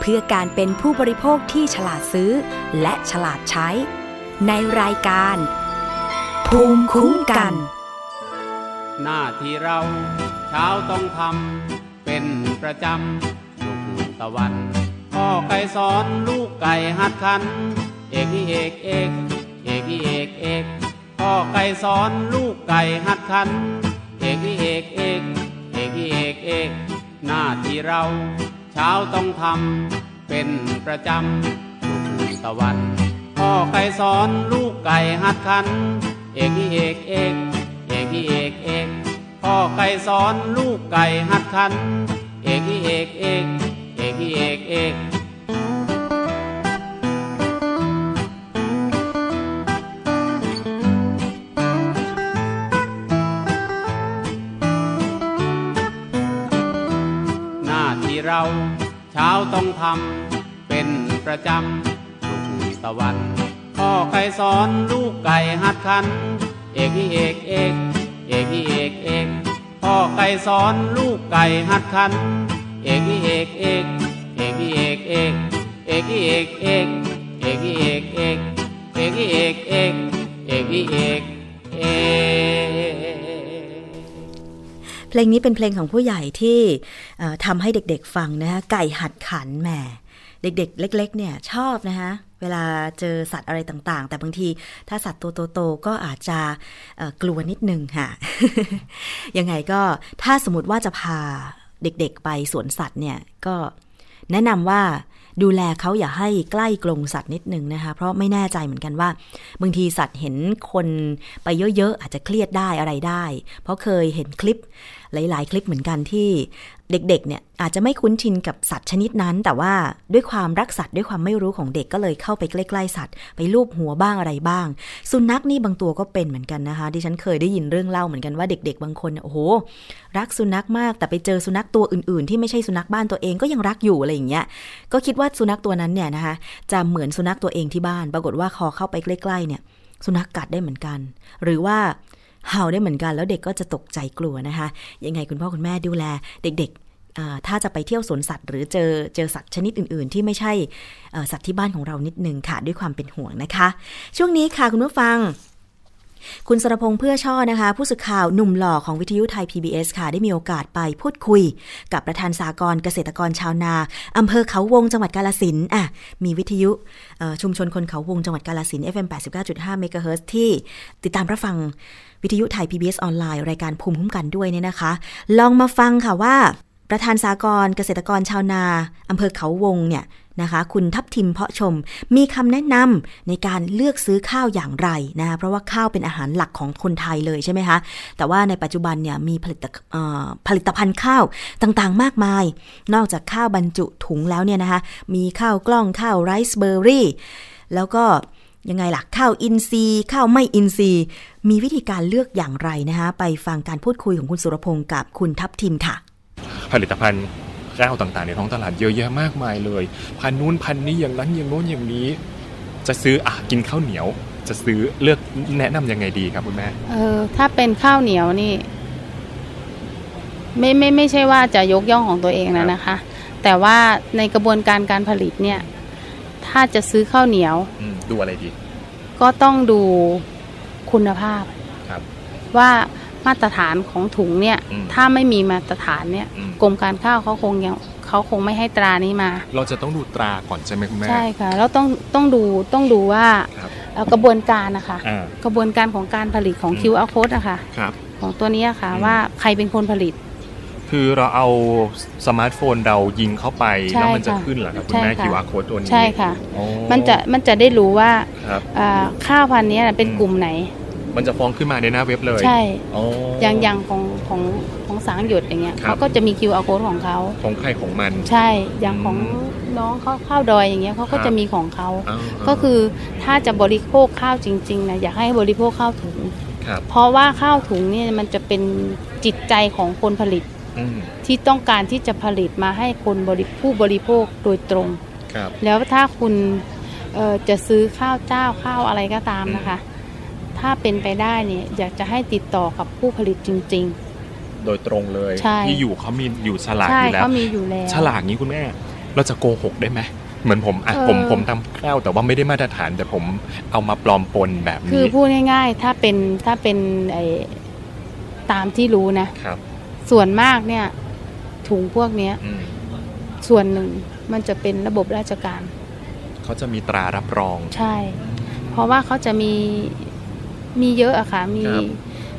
เพื่อการเป็นผู้บริโภคที่ฉลาดซื้อ และฉลาดใช้ ในรายการ ภูมิคุ้มกัน หน้าที่เราเช้าต้องทำเป็นประจำทุกตะวันพ่อไก่สอนลูกไก่หัดขัน เอกเอกเอกเอกเอกเอกพ่อไก่สอนลูกไก่หัดขัน เอกเอกเอกเอกเอกเอกหน้าที่เรา เช้าต้องทำเป็นประจำทุกตะวันพ่อไก่สอนลูกไก่หัดขัน เอกเอกเอกเอกเอกเอกพ่อไก่สอนลูกไก่หัดขัน เอกอีเอกเอกเอกอีเอกเอกำเป็นประจำทุกตะวันพ่อไก่สอนลูกไก่หัดขัน เอกอีเอกเอกเอกอีเอกเอกพ่อไก่สอนลูกไก่หัดขัน เอกอีเอกเอกเอกอีเอกเอกเอกอีเอกเอกเอกอีเอกเอกเอกอีเอกเอกเอกอีเอก ลงนี้เป็นเพลงของผู้ใหญ่ที่ทำให้เด็กๆฟังนะคะไก่หัดขันแหมเด็กๆ เล็ก ๆ เนี่ยชอบนะคะเวลาเจอสัตว์อะไรต่างๆ แต่บางทีถ้าสัตว์ตัวโตๆก็อาจจะกลัวนิดนึงค่ะ ยังไงก็ถ้าสมมติว่าจะพาเด็กๆ ไปสวนสัตว์เนี่ยก็แนะนำว่าดูแลเขาอย่าให้ใกล้กรงสัตว์นิดนึงนะคะ เพราะไม่แน่ใจเหมือนกันว่า บางทีสัตว์เห็นคนไปเยอะๆ อาจจะเครียดได้อะไรได้ เพราะเคยเห็นคลิป หลาย ๆ คลิปเหมือนกันที่เด็ก ๆ เนี่ยอาจจะไม่คุ้นชินกับสัตว์ชนิดนั้น แต่ว่าด้วยความรักสัตว์ด้วยความไม่รู้ของเด็กก็เลยเข้าไปใกล้ ๆ สัตว์ ไปลูบหัวบ้างอะไรบ้าง สุนัขนี่บางตัวก็เป็นเหมือนกันนะคะ ดิฉันเคยได้ยินเรื่องเล่าเหมือนกันว่าเด็ก ๆ บางคนโอ้โห รักสุนัขมาก แต่ไปเจอสุนัขตัวอื่น ๆ ที่ไม่ใช่สุนัขบ้านตัวเองก็ยังรักอยู่อะไรอย่างเงี้ยก็คิดว่าสุนัขตัวนั้นเนี่ยนะคะจะเหมือนสุนัขตัวเองที่บ้าน ปรากฏว่าคอเข้าไปใกล้ ๆ เนี่ยสุนัขกัดได้เหมือนกัน หรือว่า เห่าได้เหมือนกัน แล้วเด็กก็จะตกใจกลัวนะคะ ยังไงคุณพ่อคุณแม่ดูแล เด็กๆ ถ้าจะไปเที่ยวสวนสัตว์ หรือเจอเจอสัตว์ชนิดอื่น ๆ ที่ไม่ใช่สัตว์ที่บ้านของเรานิดนึงค่ะ ด้วยความเป็นห่วงนะคะ ช่วงนี้ค่ะคุณผู้ฟัง คุณสรพงษ์เพื่อช่อนะคะ ผู้สื่อข่าวหนุ่มหล่อของวิทยุไทย PBS ค่ะ ได้มีโอกาสไปพูดคุย กับประธานสากรเกษตรกรชาวนาอำเภอเขาวงจังหวัดกาลสินอะมีวิทยุชุมชนคนเขาวงจังหวัดกาลสิน FM 89.5 MHz ที่ติดตามรับฟังวิทยุไทย PBS ออนไลน์รายการภูมิคุ้มกันด้วยเนี่ยนะคะ ลองมาฟังค่ะว่า ประธานสากรเกษตรกรชาวนาอำเภอเขาวงเนี่ย นะคะ คุณทัพทิมเพาะชมมีคำแนะนำในการเลือกซื้อข้าวอย่างไรนะคะเพราะว่าข้าวเป็นอาหารหลักของคนไทยเลยใช่ไหมคะ แต่ว่าในปัจจุบันเนี่ยมีผลิตผลิตภัณฑ์ข้าวต่างๆ มากมาย นอกจากข้าวบรรจุถุงแล้วเนี่ยนะคะมีข้าวกล้องข้าวไรซ์เบอร์รี่แล้วก็ยังไงล่ะ ข้าวอินทรีย์ ข้าวไม่อินทรีย์ มีวิธีการเลือกอย่างไรนะคะ ไปฟังการพูดคุยของคุณสุรพงศ์กับคุณทัพทิมค่ะ ผลิตภัณฑ์ ข้าวต่างๆ ในท้องตลาดเยอะแยะมากมายเลย พันนู้นพันนี้อย่างนั้นอย่างโน้นอย่างนี้ จะซื้ออะกินข้าวเหนียว จะซื้อเลือกแนะนำยังไงดีครับคุณแม่เออถ้าเป็นข้าวเหนียวนี่ ไม่ไม่ไม่ใช่ว่าจะยกย่องของตัวเองนะนะคะ แต่ว่าในกระบวนการการผลิตเนี่ย ถ้าจะซื้อข้าวเหนียวอืมดูอะไรดี ก็ต้องดูคุณภาพครับว่า มาตรฐานของถุงเนี่ย อืมถ้าไม่มีมาตรฐานเนี่ยอืม กรมการข้าวเขาคงยังเขาคงไม่ให้ตรานี้มา เราจะต้องดูตราก่อนใช่ไหมคุณแม่ใช่ค่ะ แล้วต้องต้องดูต้องดูว่าครับเอ่อกระบวนการนะคะอ่า กระบวนการของการผลิตของ อืม QR code อะค่ะครับ ของตัวนี้อะค่ะอืม ว่าใครเป็นคนผลิต คือเราเอาสมาร์ทโฟนเรายิงเข้าไป ใช่แล้วมันจะค่ะขึ้นเหรอครับคุณใช่แม่ค่ะ QR code ตัวนี้ใช่ค่ะ อ๋อมันจะมันจะได้รู้ว่าครับ อ่าข้าวพันธุ์เนี้ยเป็นอืม กลุ่มไหน มันจะฟ้องขึ้นมาในหน้าเว็บเลย ใช่อ๋ออย่างอย่างของของของสางหยดอย่างเงี้ยครับเขาก็จะมี QR code ของเขาของใครของมัน ใช่อย่างของน้องเขาข้าวดอยอย่างเงี้ยเขาก็ครับจะมีของเขาอ่าก็คือถ้าจะบริโภคข้าวจริงๆนะอยากให้บริโภคข้าวถุงครับเพราะว่าข้าวถุงเนี่ยมันจะเป็นจิตใจของคนผลิตอืมที่ต้องการที่จะผลิตมาให้คนบริผู้บริโภคโดยตรงครับแล้วถ้าคุณเอ่อจะซื้อข้าวเจ้าข้าวอะไรก็ตามนะคะ ถ้าเป็นไปได้เนี่ยอยากจะให้ติดต่อกับผู้ผลิตจริงโดยตรงเลยใช่ที่อยู่เขามีอยู่ฉๆลากใช่อยู่แล้วเขามีอยู่แล้วฉลากนี้คุณแม่ เราจะโกหกได้ไหมเหมือนผมอะเออผมผมทำข้าวแต่ว่าไม่ได้มาตรฐานแต่ผมเอามาปลอมปนแบบคือนี้พูดง่ายๆ ถ้าเป็นถ้าเป็นไอตามที่รู้นะครับ ส่วนมากเนี่ยถุงพวกเนี้ยอืมส่วนหนึ่งมันจะเป็นระบบราชการ เขาจะมีตรารับรอง ใช่ เพราะว่าเขาจะมี มีเยอะอะค่ะมีครับ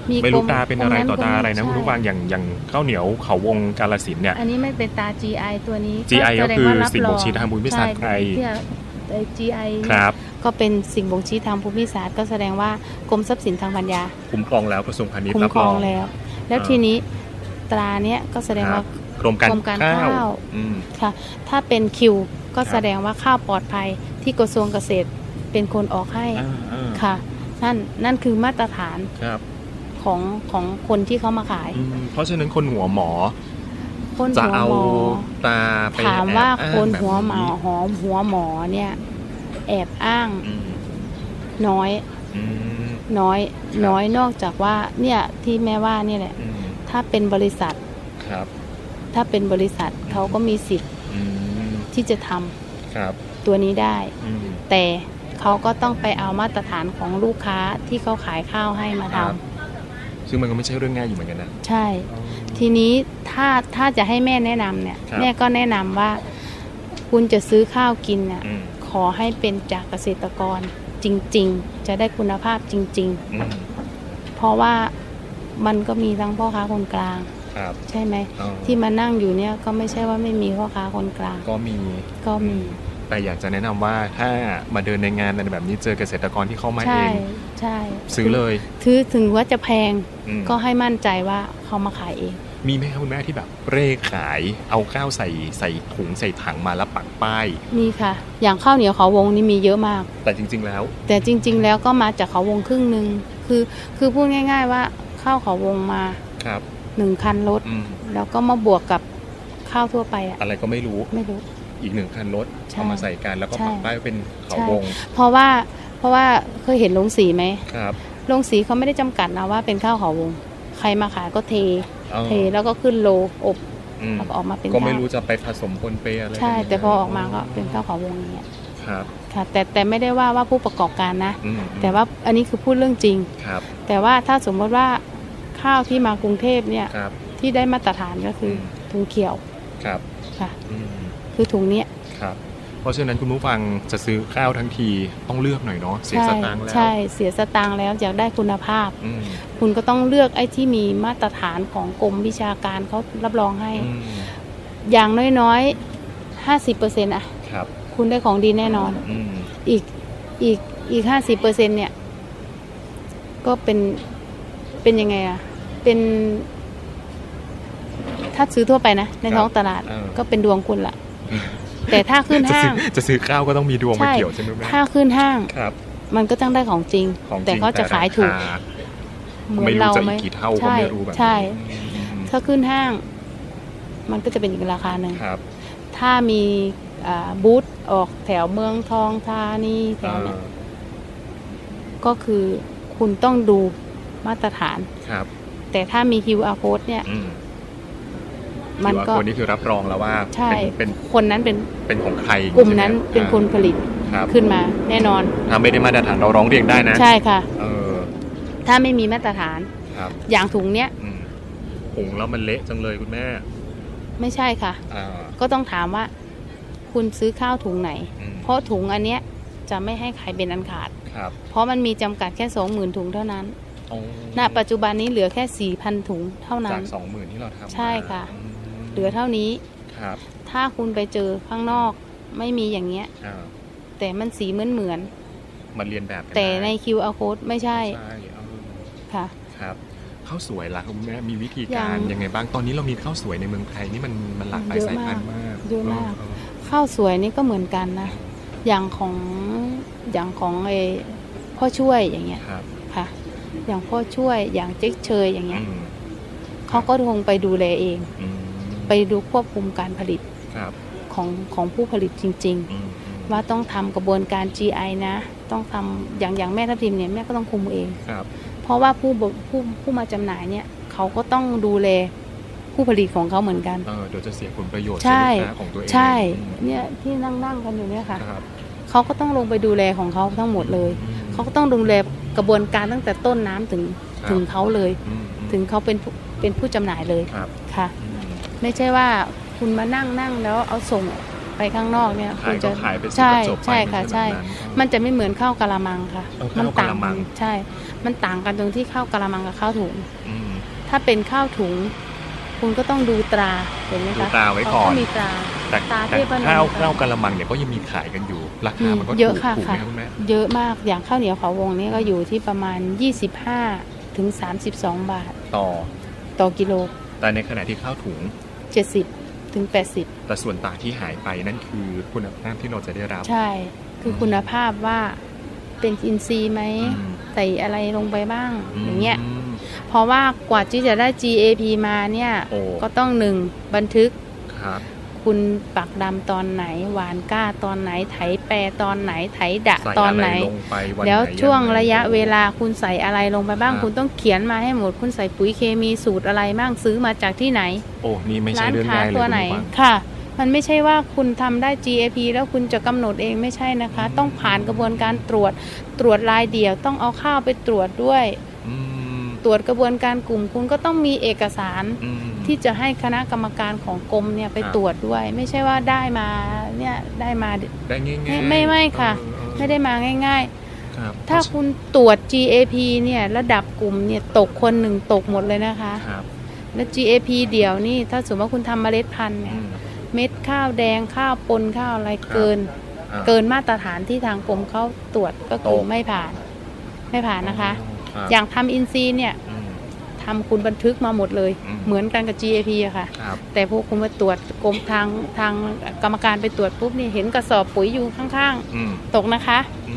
มีไม่กรู้มตาเป็นอะไรกมต่อตาอะไรนะใช่คุณผู้ฟังอย่างอย่างข้าวเหนียวเขาวงกาลสินธุ์เนี่ย อันนี้ไม่เป็นตา GI ตัวนี้ GI แสดก็คือว่ารับสิ่งบ่งรชี้ทางภูมิศาสตร์ไทยใช่ไอ้ GI เนี่ยครับก็เป็นสิ่งบ่งชี้ทางภูมิศาสตร์ก็แสดงว่ากรมทรัพย์สินทางปัญญา คุ้มครองแล้วกระทรวงพาณิชย์คุ้มรับครรอองงแล้ว แล้วอ่าทีนี้ตราเนี้ยก็แสดงครัว่าบกรมการกรมการข้าข้าววอืมค่ะ ถ้าเป็นคิวก็ครับแสดงว่าข้าวปลอดภัยที่กระทรวงเกษตรเป็นคนออกให้อ่าอ่าค่ะ นั่นนั่นคือมาตรฐานครับของของคนที่เขามาขายอืมเพราะฉะนั้นคนหัวหมอคนจะหัวเอาหมอตาไปถามว่าแอบอ้งคนแบบหัวหมอหอมหัวหมอเนี่ย แอบอ้างอืมน้อยอืมน้อยน้อยนอกจากว่า เนี่ยที่แม่ว่าเนี่ยแหละอืมถ้าเป็นบริษัทครับ ถ้าเป็นบริษัทเขาก็มีสิทธิ์อืมที่จะทำครับตัวนี้ได้อืมแต่ เขาก็ต้องไปเอามาตรฐานของลูกค้าที่เขาขายข้าวให้มาคทำรับ ซึ่งมันก็ไม่ใช่เรื่องง่ายอยู่เหมือนกันนะใช่ ทีนี้ถ้าถ้าจะให้แม่แนะนำเนี่ย ครับ แม่ก็แนะนำว่า คุณจะซื้อข้าวกินเนี่ยอืมขอให้เป็นจากเกษตรกรจริง ๆ จะได้คุณภาพจริง อืมๆ เพราะว่ามันก็มีทั้งพ่อค้าคนกลาง ครับใช่ไหม อ๋อที่มานั่งอยู่เนี่ยก็ไม่ใช่ว่าไม่มีพ่อค้าคนกลาง ก็มีก็มี แต่อยากจะแนะนำว่าถ้ามาเดินในงานอะไรแบบนี้เจอเกษตรกรที่เข้ามาเอใช่งใช่ซื้อเลยถือถึงว่าจะแพงอืมก็ให้มั่นใจว่าเขามาขายเอง มีไหมครับคุณแม่ที่แบบเร่ขายเอาข้าวใส่ใส่ถุงใส่ถังมาแล้วปักป้าย มีค่ะ อย่างข้าวเหนียวเขาวงนี่มีเยอะมาก แต่จริง ๆแล้ว แต่จริง ๆ แล้วก็มาจากเขาวงครึ่งหนึ่งคือคือพูดง่าย ๆว่าข้าวเขาวงมาครับหนึ่งคันรถอืมแล้วก็มาบวกกับข้าวทั่วไปอะอะไรก็ไม่รู้ไม่รู้อีกหนึ่งคันรถใช่ เอามาใส่กันแล้วก็ใช่ปักป้ายว่าเป็นเขาใช่วง เพราะว่าเพราะว่าเคยเห็นโรงสีไหมครับโรงสีเขาไม่ได้จำกัดนะว่าเป็นข้าวเขาวง ใครมาขายก็เทอ๋อเทแล้วก็ขึ้นโลอบอืมแล้วก็ออกมาเป็นก็ไม่ข้าวรู้จะไปผสมปนเปอะไรใช่กันยังไงแต่พอออกมาก็เป็นข้าวเขาวงอย่างเงี้ยครับค่ะแต่แต่ไม่ได้ว่าว่าผู้ประกอบการนะอืมแต่ว่าอันนี้คือพูดเรื่องจริงครับ แต่ว่าถ้าสมมติว่าข้าวที่มากรุงเทพเนี่ยครับที่ได้มาตรฐานก็คืออถุงเขียวครับค่ะอืมคือถุงเนี้ยครับเพ ราะฉะนั้นคุณผู้ฟังจะซื้อข้าวทั้งทีต้องเลือกหน่อยเนาะเสียใช่สตางค์แล้วใช่เสียสตางค์แล้วอยากได้คุณภาพอืมคุณก็ต้องเลือกไอ้ที่มีมาตรฐานของกรมวิชาการเขารับรองให้อืมอย่างน้อยๆห้าสิบเปอร์เซ็นต์อะครับคุณได้ของดีแน่นอนอืมอีกอีกอีกห้าสิบเปอร์เซ็นเนี่ย ก็เป็นเป็นยังไงอะเป็นถ้าซื้อทั่วไปนะ ในท้องตลาดเออก็เป็นดวงคุณละ แต่ถ้าขึ้นจะห้าซื้องจะซื้อข้าวก็ต้องมีดวงมาเกี่ยวใช่ไหมแม่ถ้าขึ้นห้างครับ มันก็ต้องได้ของจริงของจริงแต่เขาจะขายถูกแต่ราคาเหมือนไม่รู้เราจะไหมอีกกี่เท่าก็ใช่ไม่รู้แบบนี้ใช่อืมถ้าขึ้นห้าง มันก็จะเป็นอีกราคาหนึ่งครับถ้ามีอ่าบูธออกแถวเมืองทองธานีแถวเนี้ยก็คือคุณต้องดูมาตรฐาน ครับ แต่ถ้ามี QR code เนี่ยอื มมันก็คนนี้คือรับรองแล้วว่าใช่เป็นคนนั้นเป็นเป็นเป็นของใครกลุ่มนั้นใช่ไหเป็นคนผลิตครับขึ้นมาแน่นอนถ้าไม่ได้มาตรฐานเราร้องเรียนได้นะ ใช่ค่ะเออถ้าไม่มีมาตรฐานครับอย่างถุงเนี้ยอืมหุงแล้วมันเละจังเลยคุณแม่ ไม่ใช่ค่ะอ่าก็ต้องถามว่า คุณซื้อข้าวถุงไหนอืมเพราะถุงอันเนี้ยจะไม่ให้ขายเป็นอันขาดครับเพราะมันมีจำกัดแค่สองหมื่นถุงเท่านั้นอ๋อณปัจจุบันนี้เหลือแค่สี่พันถุงเท่านั้จานกสองหมื่นที่เราทำใช่ค่ะอืม เหลือเท่านี้ ครับถ้าคุณไปเจอข้างนอกไม่มีอย่างเงี้ย อ่าแต่มันสีเหมือนเหมือนมันเรียนแบบกัๆแต่ใน ได้ QR code ไม่ใช่ใช่เออค่ะ ครับข้าวสวยล่ะคุณแม่มีวิธียัการงยังไงบ้างตอนนี้เรามีข้าวสวยในเมืองไทยนี่มันมันหลากหลายเยอะสายมากพันธุ์มากเยอะมาก เออข้าวสวยนี่ก็เหมือนกันนะ อย่างของอย่างของไอพ่อช่วยอย่างเงี้ยครับค่ะ อย่างพ่อช่วยอย่างเจ๊กเชยอย่างเงี้ยอืมเขาก็คงไปดูแลเอง อืม ไปดูควบคุมการผลิตครับของของผู้ผลิตจริงอืมๆว่าต้องทำกระบวนการ GI นะ ต้องทำอย่างอย่างแม่ทับทิมเนี่ยแม่ก็ต้องคุมเองครับเพราะว่าผู้บผู้ผู้มาจำหน่ายเนี่ยเขาก็ต้องดูแลผู้ผลิตของเขาเหมือนกันเออเดี๋ยวจะเสียผลประโยชน์ใช่ลูกค้าของตัวเองใช่อืมเนี่ยที่นั่งนั่งกันอยู่เนี่ยค่ะครับเขาก็ต้องลงไปดูแลของเขาทั้งหมดเลย เขาก็ต้องดูแลกระบวนการตั้งแต่ต้นน้ำถึงครับถึงเขาเลยอืมอืมถึงเขาเป็นผู้เป็นผู้จำหน่ายเลยครับค่ะอืม ไม่ใช่ว่าคุณมานั่งนั่งแล้วเอาส่งไปข้างนอกเนี่ยขายคุณจะก็ขายไปสิใช่ก็จบไปใช่ค่ะไม่ใช่ใช่แบบนั้นมันจะไม่เหมือนข้าวกะละมังค่ะเออมัข้าวต่างกะละมังใช่ มันต่างกันตรงที่ข้าวกะละมังกับข้าวถุงอืมถ้าเป็นข้าวถุง คุณก็ต้องดูตราเห็นไหมดูคะตราไว้ก่อนเขามีตราแต่ตาแต่เทพนมข้าวค่ะข้าวกะละมังเนี่ยก็ยังมีขายกันอยู่ราคามันก็เยอะถูกค่ะถูกไหมค่ะครับคุณแม่เยอะมากอย่างข้าวเหนียวเขาวงนี่ก็อยู่ที่ประมาณ 25ถึง32 บาท ต่อ ต่อกิโลแต่ในขณะที่ข้าวถุง 70ถึง80 แต่ส่วนต่างที่หายไปนั่นคือคุณภาพที่เราจะได้รับ ใช่ คือคุณภาพว่าเป็นอินทรีย์ไหมอืมใส่อะไรลงไปบ้างมอย่างเงี้ยเพราะว่ากว่าที่จะได้ GAP มาเนี่ยโอ้ก็ต้องหนึ่งบันทึก ครับคุณปักดำตอนไหน หวานก้าตอนไหนไถแปรตอนไหนไถดะใส่ตอนอะไรไหนลงไปวันแล้วไหนช่วงยัไระยะเวลาคุณใส่อะไรลงไปบ้างครับคุณต้องเขียนมาให้หมด คุณใส่ปุ๋ยเคมีสูตรอะไรบ้างซื้อมาจากที่ไหน โอ้นี่ไม่ใช่ร้านเรื่องค้าง่ายเลยตัวคุณไหนผู้ฟังค่ะมันไม่ใช่ว่าคุณทำได้ GAP แล้วคุณจะกำหนดเองไม่ใช่นะคะ ต้องผ่านกระบวนการตรวจตรวจรายเดี่ยว ต้องเอาข้าวไปตรวจด้วยอืมตรวจกระบวนการกลุ่มคุณก็ต้องมีเอกสารอืม ที่จะให้คณะกรรมการของกรมเนี่ยไปครับตรวจด้วย ไม่ใช่ว่าได้มาเนี่ยได้มาได้ง่ายไม่ๆไม่ไม่ค่ะเออเออไม่ได้มาง่ายครับๆถ้าคุณตรวจ GAP เนี่ยระดับกลุ่มเนี่ยตกคนหนึ่งตกหมดเลยนะคะครับแล้ว GAP เดี่ยวนี่ถ้าสมมติว่าคุณทำเมล็ดพันธุ์เนี่อืยมเม็ดข้าวแดงข้าวปนข้าวอะไรครับเกินอ่าเกินมาตรฐานที่ทางกรมเขาตรวจก็คือตกไม่ผ่าน ไม่ผ่านนะคะครับอย่างทำอินซีย์เนี่ยอืม ทำคุณบันทึกมาหมดเลยอืมเหมือนกันกับ GAP อะค่ะครับแต่พวกคุณมาตรวจกรมทางทางกรรมการไปตรวจปุ๊บนี่เห็นกระสอบปุ๋ยอยู่ข้างอืมๆตกนะคะอื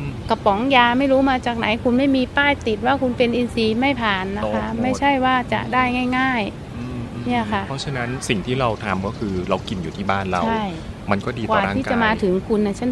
มกระป๋องยาไม่รู้มาจากไหนคุณไม่มีป้ายติดว่าคุณเป็นอินทรีย์ไม่ผ่านนะคะตกหมดไม่ใช่ว่าจะได้ง่ายอืมเนี่ยค่ะ เพราะฉะนั้นสิ่งที่เราทำก็คือเรากินอยู่ที่บ้านเราๆใช่มันก็ดีกต่อว่าร่างที่กายจะมาถึงคุณนะฉัน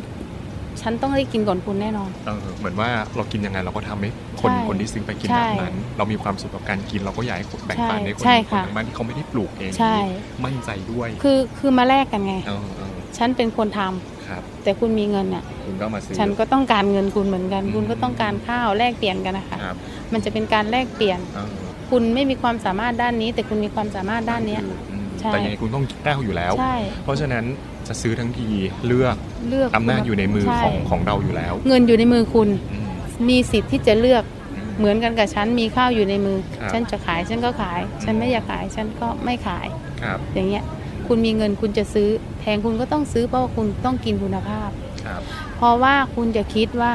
ฉันต้องได้กินก่อนคุณแน่นอนเออเหมือนว่าเรากินยังไงเราก็ทำให้คนใช่คนที่ซื้อไปกินใช่แบบนั้น เรามีความสุขกับการกินเราก็อยากให้คนแบ่งปันให้คนใช่คนค่ะทางบ้านที่เขาไม่ได้ปลูกเองใช่มั่นใจด้วย คือคือมาแลกกันไงเออเออฉันเป็นคนทำครับแต่คุณมีเงินน่ะคุณก็มาซื้อฉันก็ต้องการเงินคุณเหมือนกันอืมคุณก็ต้องการข้าวแลกเปลี่ยนกันนะคะครับมันจะเป็นการแลกเปลี่ยนเออคุณไม่มีความสามารถด้านนี้ แต่คุณมีความสามารถด้านเนี้ยอืมใช่แต่ยังไงคุณต้องได้อยู่แล้วใช่เพราะฉะนั้น จะซื้อทั้งทีเลือกเลือกอำนาจอยู่ในมือช่ของของเราอยู่แล้ว เงินอยู่ในมือคุณอืมมีสิทธิ์ที่จะเลือกอืมเหมือนกันกับฉันมีข้าวอยู่ในมือครับฉันจะขายฉันก็ขาย ฉันไม่อยากขายฉันก็ไม่ขายครับอย่างเงี้ยคุณมีเงินคุณจะซื้อ แพงคุณก็ต้องซื้อเพราะว่าคุณต้องกินคุณภาพครับเพราะว่าคุณจะคิดว่า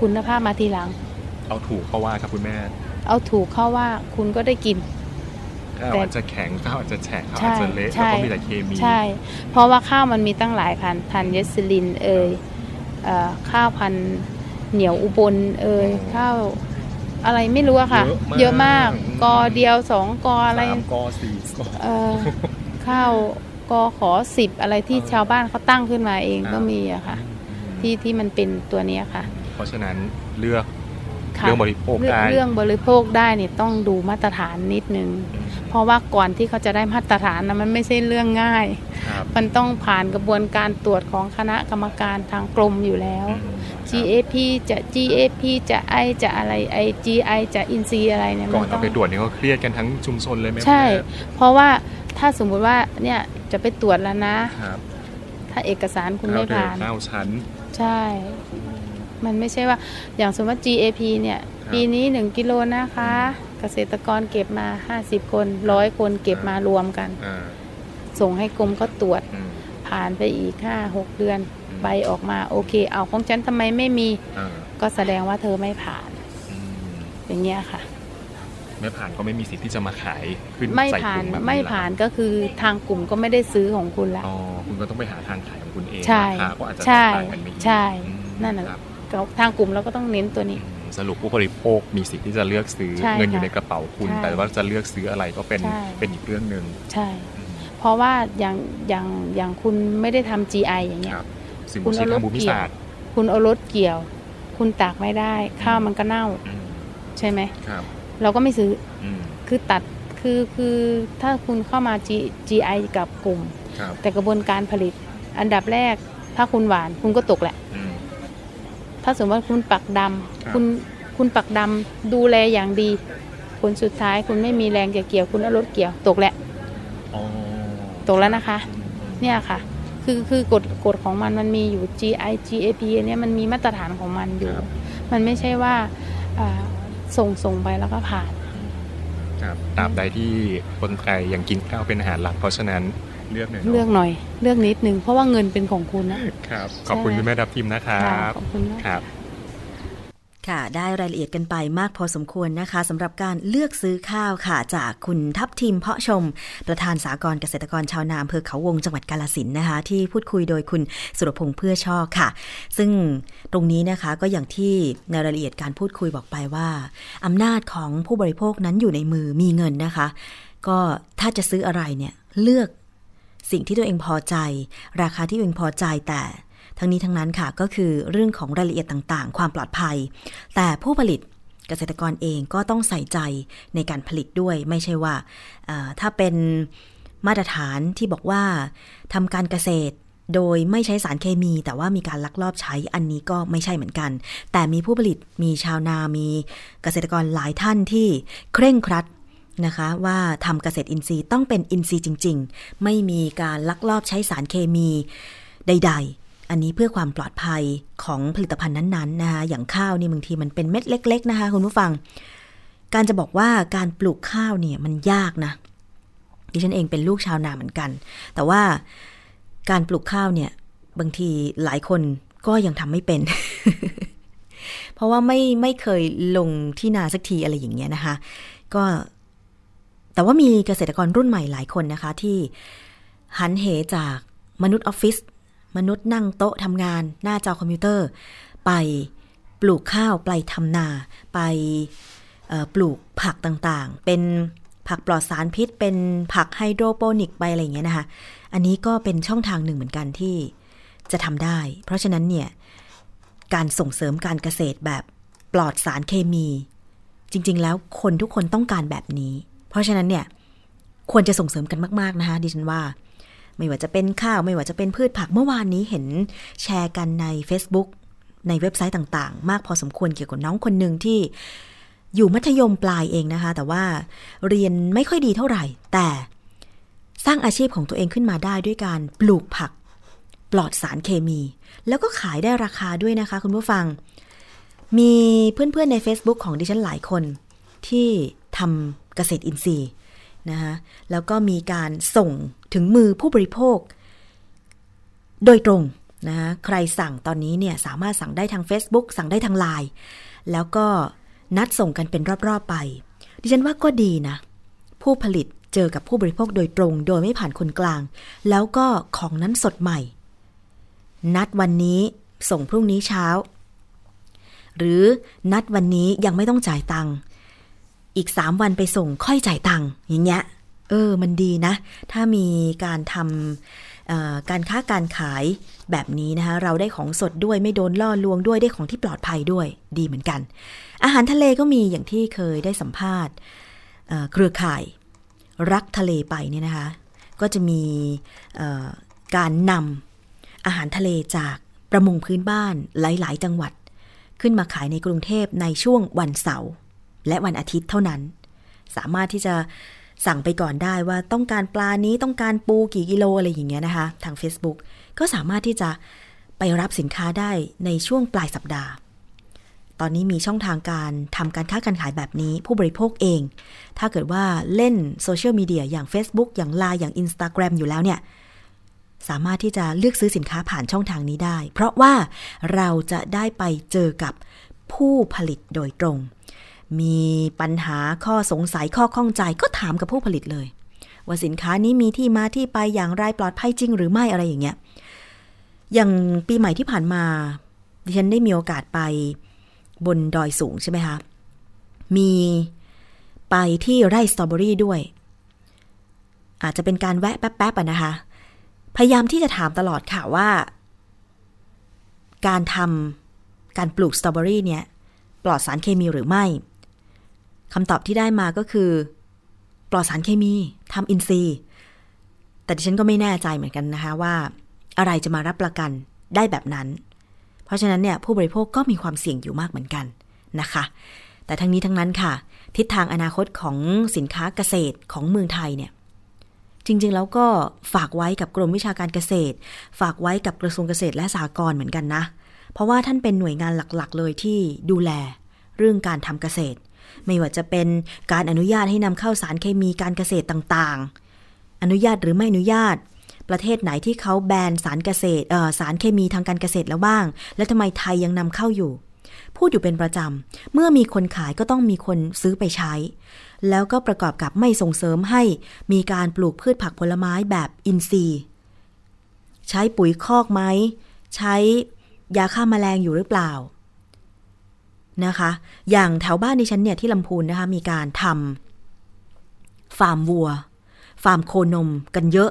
คุณภาพมาทีหลัง เอาถูกเขาว่าครับคุณแม่ เอาถูกเข้าว่าคุณก็ได้กิน ข้าวแต่อาจจะแข็งข้าวอาจจะแฉะข้าวใช่อาจจะเละใช่แล้วก็มีแต่เคมี ใช่ เพราะว่าข้าวมันมีตั้งหลายพันธุ์พันธุ์เยสลินเอ่ยเอ่อข้าวพันธุ์เหนียวอุบลเอ่ยข้าวอะไรไม่รู้อะค่ะ เยอะมากกอเดียวสองกออะไรสามกอสี่กอเอ่อข้าวกอขอสิบอะไรที่ชาวบ้านเขาตั้งขึ้นมาเองครับก็มีอะค่ะ ที่ที่มันเป็นตัวเนี้ยค่ะ เพราะฉะนั้นเลือกค่ะ เรื่องบริโภคเรื่องได้เรื่องบริโภคได้เนี่ยต้องดูมาตรฐานนิดนึง เพราะว่าก่อนที่เขาจะได้มาตรฐานนะมันไม่ใช่เรื่องง่ายครับมันต้องผ่านกระบวนการตรวจของคณะกรรมการทางกรมอยู่แล้ว GAP จะ GAP จะ I จะอะไร I GI จะอินซีอะไรเนี่ยก่อมันนต้เอาองไปตรวจนี่ก็เครียดกันทั้งชุมชนเลยไหมใช่แม่เพราะว่าถ้าสมมุติว่าเนี่ยจะไปตรวจแล้วนะครับถ้าเอกสารคุณข้าวไม่เดือผ่านข้าวชั้น ใช่ มันไม่ใช่ว่าอย่างสมมติว่า GAP เนี่ยครับปีนี้ 1 กิโลนะคะ เกษตรกรเก็บมา 50 คนร้อยคนเก็บมารวมกันอ่าส่งให้กรมก็ตรวจอืมผ่านไปอีก 5-6 เดือนอืมใบออกมาโอเค เอาของฉันทำไมไม่มีอ่าก็แสดงว่าเธอไม่ผ่านอืมอย่างเงี้ยค่ะ ไม่ผ่านก็ไม่มีสิทธิ์ที่จะมาขายขึ้นไม่ใส่ผ่านถุงแบบไม่ละผ่านก็คือทางกลุ่มก็ไม่ได้ซื้อของคุณละอ๋อคุณก็ต้องไปหาทางขายของคุณเองใช่ราคาก็อาจจะแตใช่กต่างกันไม่กี่ใช่อืมนั่นน่ะครับ ทางกลุ่มเราก็ต้องเน้นตัวนี้อืมสรุปผู้บริโภคมีสิทธิ์ที่จะเลือกซื้อใช่เงินอยู่ค่ะในกระเป๋าคุณใช่แต่ว่าจะเลือกซื้ออะไรก็เป็นใช่เป็นอีกเรื่องหนึ่งใช่ เพราะว่าอย่างอย่างอย่างคุณไม่ได้ทำ GI อย่างเงี้ยครับสิ่งคุณที่เอารถทางภูมิเกี่ยวศาสตร์คุณเอารถเกี่ยว คุณตากไม่ได้ ข้าวมันก็เน่า ใช่ไหมครับ เราก็ไม่ซื้ออืมคือตัดคือคือถ้าคุณเข้ามา G GI กับกลุ่มครับแต่กระบวนการผลิต อันดับแรกถ้าคุณหวานคุณก็ตกแหละอืม ถ้าสมมติว่าคุณปักดำครับคุณคุณปักดำดูแลอย่างดีผลสุดท้ายคุณไม่มีแรงจะเกี่ยวคุณเอารถเกี่ยวตกแหละอ๋อตกแล้วนะคะ เนี่ยค่ะ คือคือกฎกฎของมันมันมีอยู่ GI GAP อันเนี้ยมันมีมาตรฐานของมันอยู่ มันไม่ใช่ว่าอ่าส่งส่งไปแล้วก็ผ่านครับตราบใดที่คนไทยยังกินข้าวเป็นอาหารหลักเพราะฉะนั้น เลือกหน่อยเลือกเนาะหน่อย เลือกนิดนึงเพราะว่าเงินเป็นของคุณนะครับ ขอบคุณใช่คุณแม่ดับทิมนะครับค่ะขอบคุณมากครับค่ะได้รายละเอียดกันไปมากพอสมควรนะคะสำหรับการเลือกซื้อข้าวค่ะ จากคุณทัพทีมเพาะชม ประธานสากรณ์เกษตรกรชาวนาอำเภอเขาวงจังหวัดกาลสินธุ์นะคะ ที่พูดคุยโดยคุณสุรพงษ์เพื่อช่อค่ะ ซึ่งตรงนี้นะคะก็อย่างที่ในรายละเอียดการพูดคุยบอกไปว่าอำนาจของผู้บริโภคนั้นอยู่ในมือมีเงินนะคะ ก็ถ้าจะซื้ออะไรเนี่ยเลือก สิ่งที่ตัวเองพอใจ ราคาที่ตัวเองพอใจแต่ทั้งนี้ทั้งนั้นค่ะก็คือเรื่องของรายละเอียดต่างๆ ความปลอดภัย แต่ผู้ผลิตเกษตรกรเองก็ต้องใส่ใจในการผลิตด้วย ไม่ใช่ว่าถ้าเป็นมาตรฐานที่บอกว่าทำการเกษตรโดยไม่ใช้สารเคมี แต่ว่ามีการลักลอบใช้อันนี้ก็ไม่ใช่เหมือนกัน แต่มีผู้ผลิตมีชาวนามีเกษตรกรหลายท่านที่เคร่งครัด นะคะ ว่าทำเกษตรอินทรีย์ต้องเป็นอินทรีย์จริง ๆ ไม่มีการลักลอบใช้สารเคมีใด ๆอันนี้เพื่อความปลอดภัยของผลิตภัณฑ์นั้นๆนะคะอย่างข้าวนี่บางทีมันเป็นเม็ดเล็ก ๆ นะคะคุณผู้ฟัง การจะบอกว่าการปลูกข้าวเนี่ยมันยากนะ ดิฉันเองเป็นลูกชาวนาเหมือนกัน แต่ว่าการปลูกข้าวเนี่ยบางทีหลายคนก็ยังทำไม่เป็น เพราะว่าไม่ไม่เคยลงที่นาสักทีอะไรอย่างเงี้ยนะคะ ก็ แต่ว่ามีเกษตรกรรุ่นใหม่หลายคนนะคะ ที่หันเหจากมนุษย์ออฟฟิศมนุษย์นั่งโต๊ะทำงาน หน้าจอคอมพิวเตอร์ ไปปลูกข้าวไปทำนา ไปปลูกผักต่างๆ เป็นผักปลอดสารพิษ เป็นผักไฮโดรโปนิกไปอะไรอย่างเงี้ยนะคะ อันนี้ก็เป็นช่องทางหนึ่งเหมือนกันที่จะทำได้ เพราะฉะนั้นเนี่ย การส่งเสริมการเกษตรแบบปลอดสารเคมี จริง ๆ แล้วคนทุกคนต้องการแบบนี้ เพราะฉะนั้นเนี่ยควรจะส่งเสริมกันมาก ๆ นะคะดิฉันว่า ไม่ว่าจะเป็นข้าวไม่ว่าจะเป็นพืชผักเมื่อวานนี้เห็นแชร์กันใน Facebook ในเว็บไซต์ต่างๆ มากพอสมควรเกี่ยวกับน้องคนหนึ่งที่อยู่มัธยมปลายเองนะคะ แต่ว่าเรียนไม่ค่อยดีเท่าไหร่ แต่สร้างอาชีพของตัวเองขึ้นมาได้ด้วยการปลูกผัก ปลอดสารเคมี แล้วก็ขายได้ราคาด้วยนะคะ คุณผู้ฟัง มีเพื่อนๆใน Facebook ของดิฉันหลายคนที่ทำ เกษตรอินทรีย์นะคะแล้วก็มีการส่งถึงมือผู้บริโภค โดยตรงนะคะใครสั่งตอนนี้เนี่ยสามารถสั่งได้ทาง Facebook สั่งได้ทางไลน์แล้วก็นัดส่งกันเป็นรอบๆไป ดิฉันว่าก็ดีนะ ผู้ผลิตเจอกับผู้บริโภคโดยตรง โดยไม่ผ่านคนกลาง แล้วก็ของนั้นสดใหม่ นัดวันนี้ส่งพรุ่งนี้เช้า หรือนัดวันนี้ยังไม่ต้องจ่ายตังค์ อีกสามวันไปส่งค่อยจ่ายตังค์อย่างเงี้ย เออ มันดีนะ ถ้ามีการทำการค้าการขายแบบนี้นะคะ เราได้ของสดด้วยไม่โดนล่อลวงด้วยได้ของที่ปลอดภัยด้วยดีเหมือนกัน อาหารทะเลก็มีอย่างที่เคยได้สัมภาษณ์เครือข่ายรักทะเลไปเนี่ยนะคะ ก็จะมีการนำอาหารทะเลจากประมงพื้นบ้านหลาย ๆ จังหวัด ขึ้นมาขายในกรุงเทพในช่วงวันเสาร์ และวันอาทิตย์เท่านั้น สามารถที่จะสั่งไปก่อนได้ว่าต้องการปลานี้ต้องการปูกี่กิโลอะไรอย่างเงี้ยนะคะ ทาง Facebook ก็สามารถที่จะไปรับสินค้าได้ในช่วงปลายสัปดาห์ ตอนนี้มีช่องทางการทำการค้าการขายแบบนี้ผู้บริโภคเอง ถ้าเกิดว่าเล่นโซเชียลมีเดียอย่าง Facebook อย่าง Line อย่าง Instagram อยู่แล้วเนี่ยสามารถที่จะเลือกซื้อสินค้าผ่านช่องทางนี้ได้ เพราะว่าเราจะได้ไปเจอกับผู้ผลิตโดยตรง มีปัญหาข้อสงสัยข้อข้องใจก็ถามกับผู้ผลิตเลย ว่าสินค้านี้มีที่มาที่ไปอย่างไรปลอดภัยจริงหรือไม่อะไรอย่างเงี้ยอย่างปีใหม่ที่ผ่านมา ดิฉันได้มีโอกาสไปบนดอยสูงใช่ไหมคะ มีไปที่ไร่สตรอเบอรี่ด้วย อาจจะเป็นการแวะแป๊บๆอะนะคะ พยายามที่จะถามตลอดค่ะว่า การทำการปลูกสตรอเบอรี่เนี่ย ปลอดสารเคมีหรือไม่ คำตอบที่ได้มาก็คือ ปลอดสารเคมีทำอินทรีแต่ดิฉันก็ไม่แน่ใจเหมือนกันนะคะว่า อะไรจะมารับประกันได้แบบนั้น เพราะฉะนั้นเนี่ยผู้บริโภคก็มีความเสี่ยงอยู่มากเหมือนกันนะคะ แต่ทั้งนี้ทั้งนั้นค่ะ ทิศทางอนาคตของสินค้าเกษตรของเมืองไทยเนี่ยจริงๆ แล้วก็ฝากไว้กับกรมวิชาการเกษตร ฝากไว้กับกระทรวงเกษตรและสหกรณ์เหมือนกันนะ เพราะว่าท่านเป็นหน่วยงานหลักๆ เลยที่ดูแลเรื่องการทำเกษตร ไม่ว่าจะเป็นการอนุญาตให้นำเข้าสารเคมีการเกษตรต่างๆ อนุญาตหรือไม่อนุญาต ประเทศไหนที่เขาแบนสารเกษตรสารเคมีทางการเกษตรแล้วบ้าง แล้วทำไมไทยยังนำเข้าอยู่ พูดอยู่เป็นประจำ เมื่อมีคนขายก็ต้องมีคนซื้อไปใช้ แล้วก็ประกอบกับไม่ส่งเสริมให้มีการปลูกพืชผักผลไม้แบบอินทรีย์ ใช้ปุ๋ยคอกไหมใช้ยาฆ่ามาแมลงอยู่หรือเปล่า นะคะ อย่างแถวบ้านดิฉันเนี่ยที่ลำพูนนะคะ มีการทำฟาร์มวัว ฟาร์มโคนมกันเยอะ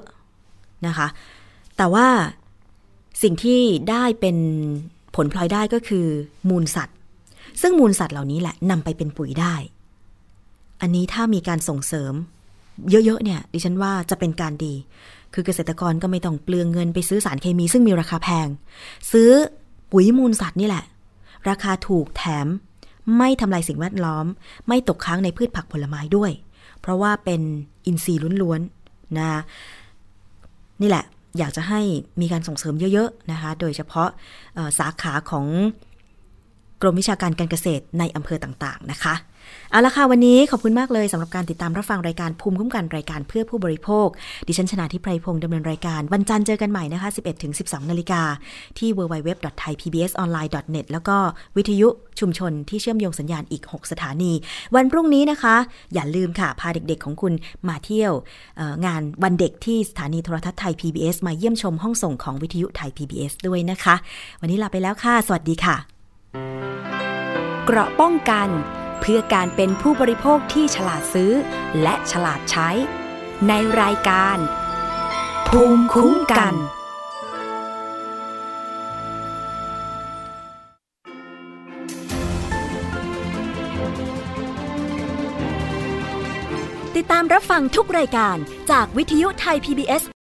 นะคะ แต่ว่าสิ่งที่ได้เป็นผลพลอยได้ก็คือมูลสัตว์ ซึ่งมูลสัตว์เหล่านี้แหละนำไปเป็นปุ๋ยได้ อันนี้ถ้ามีการส่งเสริม เยอะๆเนี่ย ดิฉันว่าจะเป็นการดี คือเกษตรกรก็ไม่ต้องเปลืองเงินไปซื้อสารเคมี ซึ่งมีราคาแพง ซื้อปุ๋ยมูลสัตว์นี่แหละ ราคาถูกแถม ไม่ทำลายสิ่งแวดล้อม ไม่ตกค้างในพืชผักผลไม้ด้วย เพราะว่าเป็นอินทรีย์ล้วนๆนะนี่แหละอยากจะให้มีการส่งเสริมเยอะๆนะคะ โดยเฉพาะสาขาของกรมวิชาการการเกษตรในอำเภอต่างๆนะคะ เอาละค่ะ วันนี้ขอบคุณมากเลยสำหรับการติดตามรับฟังรายการภูมิคุ้มกันรายการเพื่อผู้บริโภค ดิฉันชนะทิพไพรพงศ์ดำเนินรายการวันจันทร์เจอกันใหม่นะคะ 11-12 นาฬิกา ที่ www.thaipbsonline.net แล้วก็วิทยุชุมชนที่เชื่อมโยงสัญญาณอีก 6 สถานี วันพรุ่งนี้นะคะ อย่าลืมค่ะ พาเด็กๆของคุณมาเที่ยวงานวันเด็กที่สถานีโทรทัศน์ไทย PBS มาเยี่ยมชมห้องส่งของวิทยุไทย PBS ด้วยนะคะ วันนี้ลาไปแล้วค่ะ สวัสดีค่ะ เกราะป้องกัน เพื่อการเป็นผู้บริโภคที่ฉลาดซื้อ และฉลาดใช้ ในรายการ ภูมิคุ้มกันติดตามรับฟังทุกรายการจากวิทยุไทย PBS